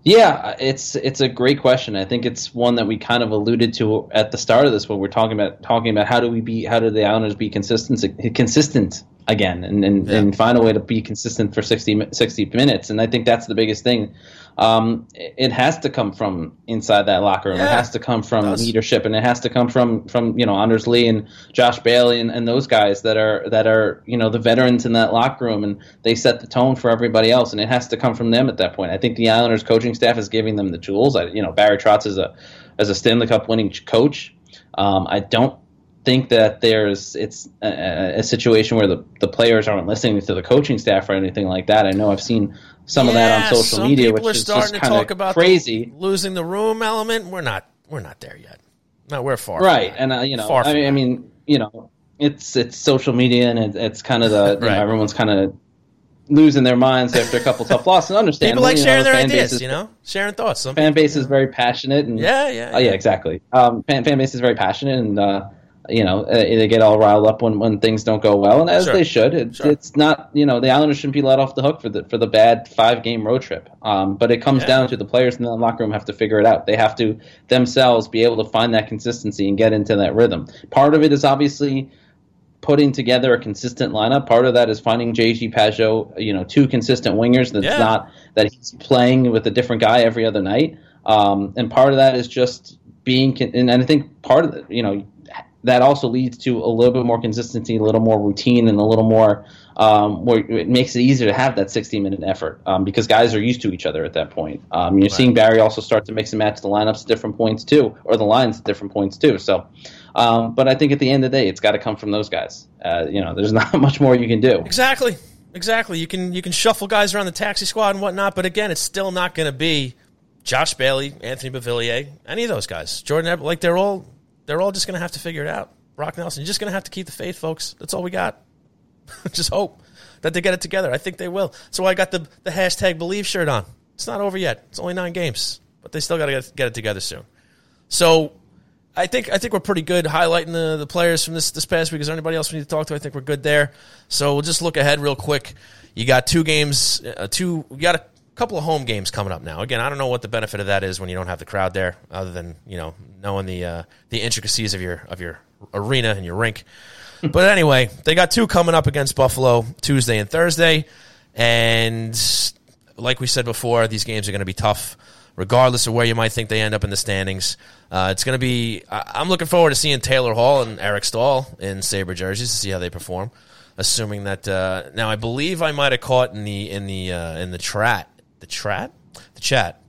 Yeah, it's it's a great question. I think it's one that we kind of alluded to at the start of this when we're talking about talking about how do we be how do the Islanders be consistent consistent again and and, yeah. and find a way to be consistent for 60, 60 minutes. And I think that's the biggest thing um, it has to come from inside that locker room. Yeah, it has to come from leadership, and it has to come from from you know Anders Lee and Josh Bailey and, and those guys that are that are you know the veterans in that locker room, and they set the tone for everybody else, and it has to come from them at that point. I think the Islanders coaching staff is giving them the tools. I, you know Barry Trotz is a as a Stanley Cup winning coach. Um, I don't think that there's it's a, a, situation where the, the players aren't listening to the coaching staff or anything like that. I know I've seen some yeah, of that on social media, which is just kind of crazy. losing the room element. We're not we're not there yet. No, we're far. right and uh, you know Far I mean, I mean you know it's it's social media and it, it's kind of the you Right. know, everyone's kind of losing their minds after a couple tough losses and understand People like you sharing the their ideas, is- you know, sharing thoughts. Some fan base is very passionate and Yeah, yeah, oh, yeah exactly um, fan, fan base is very passionate and uh, you know uh, they get all riled up when, when things don't go well and as Sure. they should it, Sure. it's not you know the Islanders shouldn't be let off the hook for the for the bad five game road trip um, but it comes Yeah. down to the players in the locker room have to figure it out they have to themselves be able to find that consistency and get into that rhythm part of it is obviously putting together a consistent lineup. Part of that is finding JG Pageau, you know, two consistent wingers. That's Yeah. not that he's playing with a different guy every other night. Um, and part of that is just being, and I think part of it, you know, that also leads to a little bit more consistency, a little more routine, and a little more um, where it makes it easier to have that 60 minute effort um, because guys are used to each other at that point. Um, you're seeing Barry also start to mix and match the lineups at different points too, or the lines at different points too. So, um, but I think at the end of the day, it's got to come from those guys. Uh, you know, there's not much more you can do. Exactly. Exactly. You can you can shuffle guys around the taxi squad and whatnot, but again, it's still not going to be Josh Bailey, Anthony Beauvillier, any of those guys. Jordan, like they're all they're all just going to have to figure it out. Brock Nelson, you're just going to have to keep the faith, folks. That's all we got. just hope that they get it together. I think they will. So I got the the hashtag Believe shirt on. It's not over yet. It's only nine games, but they still got to get, it together soon. So I think I think we're pretty good highlighting the, the players from this this past week. Is there anybody else we need to talk to? I think we're good there. So we'll just look ahead real quick. You got two games, uh, two. You got a couple of home games coming up now. Again, I don't know what the benefit of that is when you don't have the crowd there, other than you know knowing the uh, the intricacies of your of your arena and your rink. but anyway, they got two coming up against Buffalo Tuesday and Thursday, and like we said before, these games are going to be tough, regardless of where you might think they end up in the standings. Uh, it's going to be. I, I'm looking forward to seeing Taylor Hall and Eric Staal in Sabre jerseys to see how they perform. Assuming that uh, now, I believe I might have caught in the in the uh, in the chat the chat the chat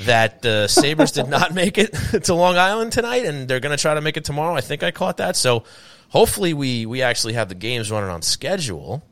that the Sabres did not make it to Long Island tonight, and they're going to try to make it tomorrow. I think I caught that. So hopefully we we actually have the games running on schedule.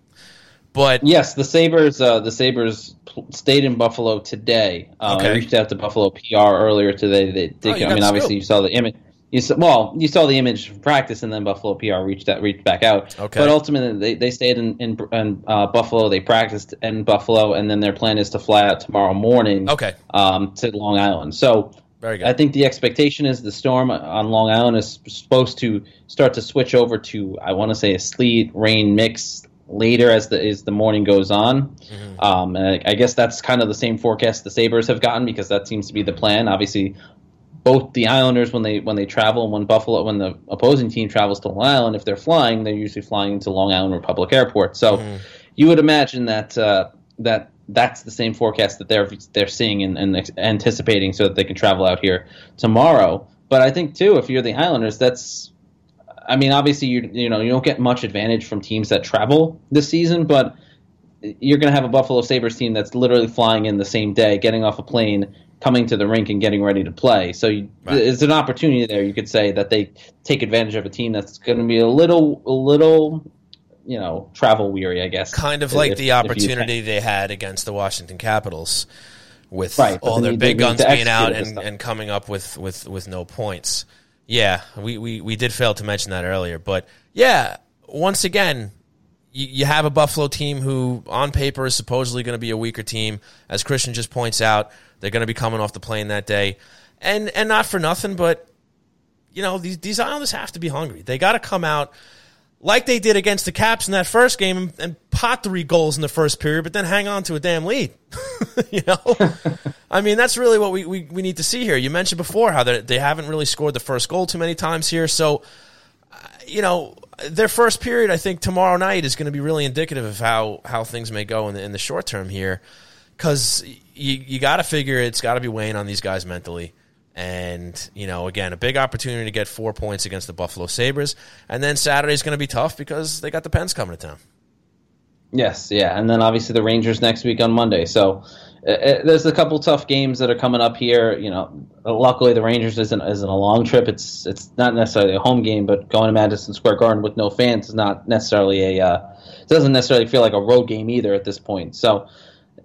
But Yes, the Sabres. Uh, the Sabres stayed in Buffalo today. Uh, Okay. I reached out to Buffalo PR earlier today. They, they Oh, I mean, obviously, scoop. you saw the image. You saw, well, you saw the image from practice, and then Buffalo PR reached out, reached back out. Okay. But ultimately, they, they stayed in in, in uh, Buffalo. They practiced in Buffalo, and then their plan is to fly out tomorrow morning. Okay. Um, to Long Island. So Very good. I think the expectation is the storm on Long Island is supposed to start to switch over to I want to say a sleet rain mix later as the as the morning goes on. Mm-hmm. Um, I, I guess that's kind of the same forecast the Sabres have gotten because that seems to be the plan. Obviously, both the Islanders when they when they travel and when Buffalo when the opposing team travels to Long Island, if they're flying, they're usually flying into Long Island Republic Airport. So Mm-hmm. you would imagine that uh, that that's the same forecast that they're they're seeing and, and anticipating so that they can travel out here tomorrow. But I think too, if you're the Islanders, that's I mean, obviously you you know you don't get much advantage from teams that travel this season, but you're going to have a Buffalo Sabres team that's literally flying in the same day, getting off a plane, coming to the rink, and getting ready to play. So you, Right. there's an opportunity there. You could say that they take advantage of a team that's going to be a little, a little, you know, travel weary. I guess kind of if- like the opportunity they had against the Washington Capitals with Right, all their you big guns being out execute it this and, and coming up with, with, with no points. Yeah, we, we, we did fail to mention that earlier. But yeah, once again, you, you have a Buffalo team who, on paper, is supposedly going to be a weaker team. As Christian just points out, they're going to be coming off the plane that day. And, and not for nothing, but, you know, these, these Islanders have to be hungry. They got to come out like they did against the Caps in that first game and, and pot three goals in the first period, but then hang on to a damn lead. you know, I mean that's really what we, we, we need to see here. You mentioned before how they they haven't really scored the first goal too many times here, so you know their first period I think tomorrow night is going to be really indicative of how how things may go in the in the short term here, because you you got to figure it's got to be weighing on these guys mentally. And, you know, again, a big opportunity to get four points against the Buffalo Sabres. And then Saturday's going to be tough because they got the Pens coming to town. Yes, yeah, and then obviously the Rangers next week on Monday. So uh, uh, there's a couple tough games that are coming up here. You know, luckily the Rangers isn't isn't a long trip. It's it's not necessarily a home game, but going to Madison Square Garden with no fans is not necessarily a. Uh, it doesn't necessarily feel like a road game either at this point. So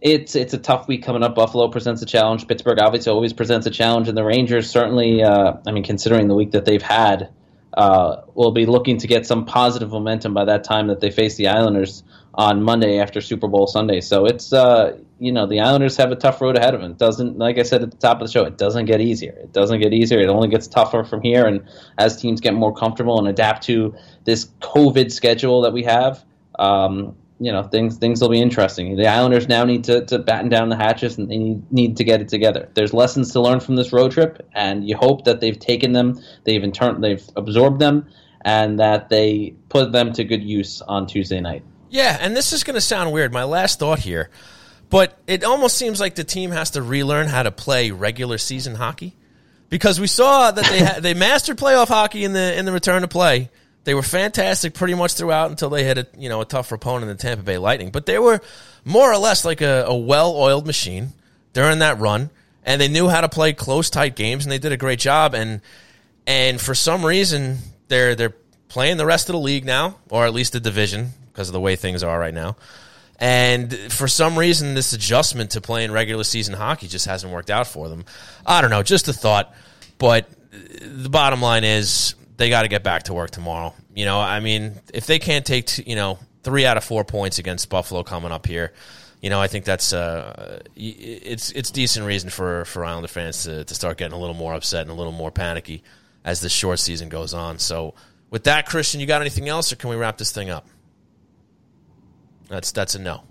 it's it's a tough week coming up. Buffalo presents a challenge. Pittsburgh obviously always presents a challenge, and the Rangers certainly. Uh, I mean, considering the week that they've had, uh, will be looking to get some positive momentum by that time that they face the Islanders on Monday after Super Bowl Sunday. So it's uh, you know the Islanders have a tough road ahead of them. It doesn't like I said at the top of the show, it doesn't get easier. It doesn't get easier. It only gets tougher from here. And as teams get more comfortable and adapt to this COVID schedule that we have. Um, you know things things will be interesting. The Islanders now need to, to batten down the hatches and they need, need to get it together. There's lessons to learn from this road trip, and you hope that they've taken them, they've in turn they've absorbed them, and that they put them to good use on Tuesday night. Yeah, and this is going to sound weird. My last thought here, but it almost seems like the team has to relearn how to play regular season hockey because we saw that they ha- they mastered playoff hockey in the in the return to play they were fantastic pretty much throughout until they hit a you know a tougher opponent in the Tampa Bay Lightning. But they were more or less like a, a well oiled machine during that run, and they knew how to play close, tight games, and they did a great job. And and for some reason, they're they're playing the rest of the league now, or at least the division, because of the way things are right now. And for some reason, this adjustment to playing regular season hockey just hasn't worked out for them. I don't know, just a thought. But the bottom line is they got to get back to work tomorrow. You know, I mean, if they can't take, t- you know, three out of four points against Buffalo coming up here, you know, I think that's uh, it's it's decent reason for for Islander fans to to start getting a little more upset and a little more panicky as this short season goes on. So, with that, Christian, you got anything else, or can we wrap this thing up? That's that's a no.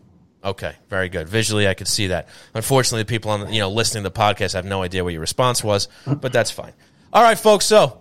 Okay, very good. Visually, I could see that. Unfortunately, the people on you know listening to the podcast have no idea what your response was, but that's fine. All right, folks. So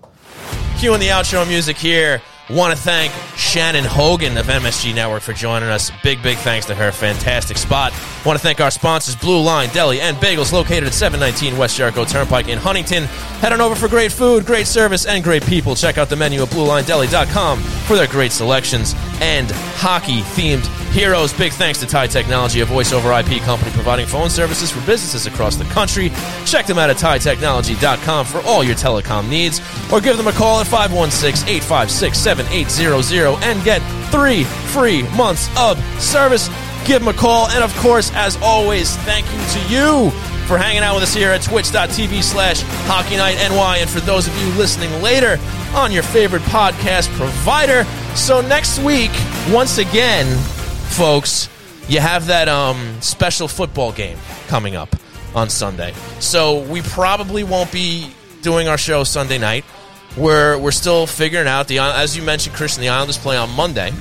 Cueing the outro music here. Want to thank Shannon Hogan of MSG Network for joining us. Big, big thanks to her. Fantastic spot. Want to thank our sponsors, Blue Line Deli and Bagels, located at 719 West Jericho Turnpike in Huntington. Head on over for great food, great service, and great people. Check out the menu at BlueLineDeli.com for their great selections and hockey-themed heroes. Big thanks to Tie Technology, a voice over IP company providing phone services for businesses across the country. Check them out at TieTechnology.com for all your telecom needs, or give them a call at 516 856 7800 and get three free months of service. Give them a call. And of course, as always, thank you to you for hanging out with us here at twitch.tv slash hockey night NY. And for those of you listening later on your favorite podcast provider. So next week, once again, folks, you have that um, special football game coming up on Sunday. So we probably won't be doing our show Sunday night. We're we're still figuring out the as you mentioned, Christian. The Islanders play on Monday,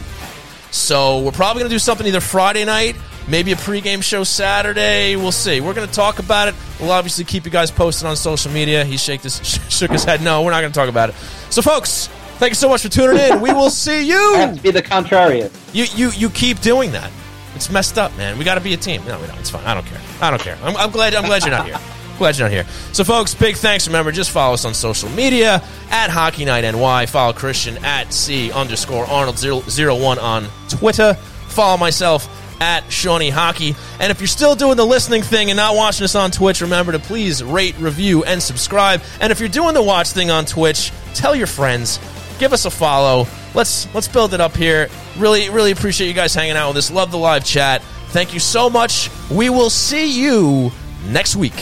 so we're probably going to do something either Friday night, maybe a pregame show Saturday. We'll see. We're going to talk about it. We'll obviously keep you guys posted on social media. He shake this, shook his head. No, we're not going to talk about it. So, folks, thank you so much for tuning in. We will see you. I have to be the contrarian. You you you keep doing that. It's messed up, man. We got to be a team. No, we don't. It's fine. I don't care. I don't care. I'm, I'm glad. I'm glad you're not here. Glad you're here. So, folks, big thanks. Remember, just follow us on social media at Hockey Night NY. Follow Christian at C underscore Arnold zero one on Twitter. Follow myself at Shawnee Hockey. And if you're still doing the listening thing and not watching us on Twitch, remember to please rate, review, and subscribe. And if you're doing the watch thing on Twitch, tell your friends. Give us a follow. Let's let's build it up here. Really, really appreciate you guys hanging out with us. Love the live chat. Thank you so much. We will see you next week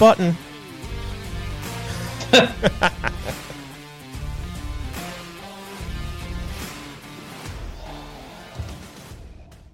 button.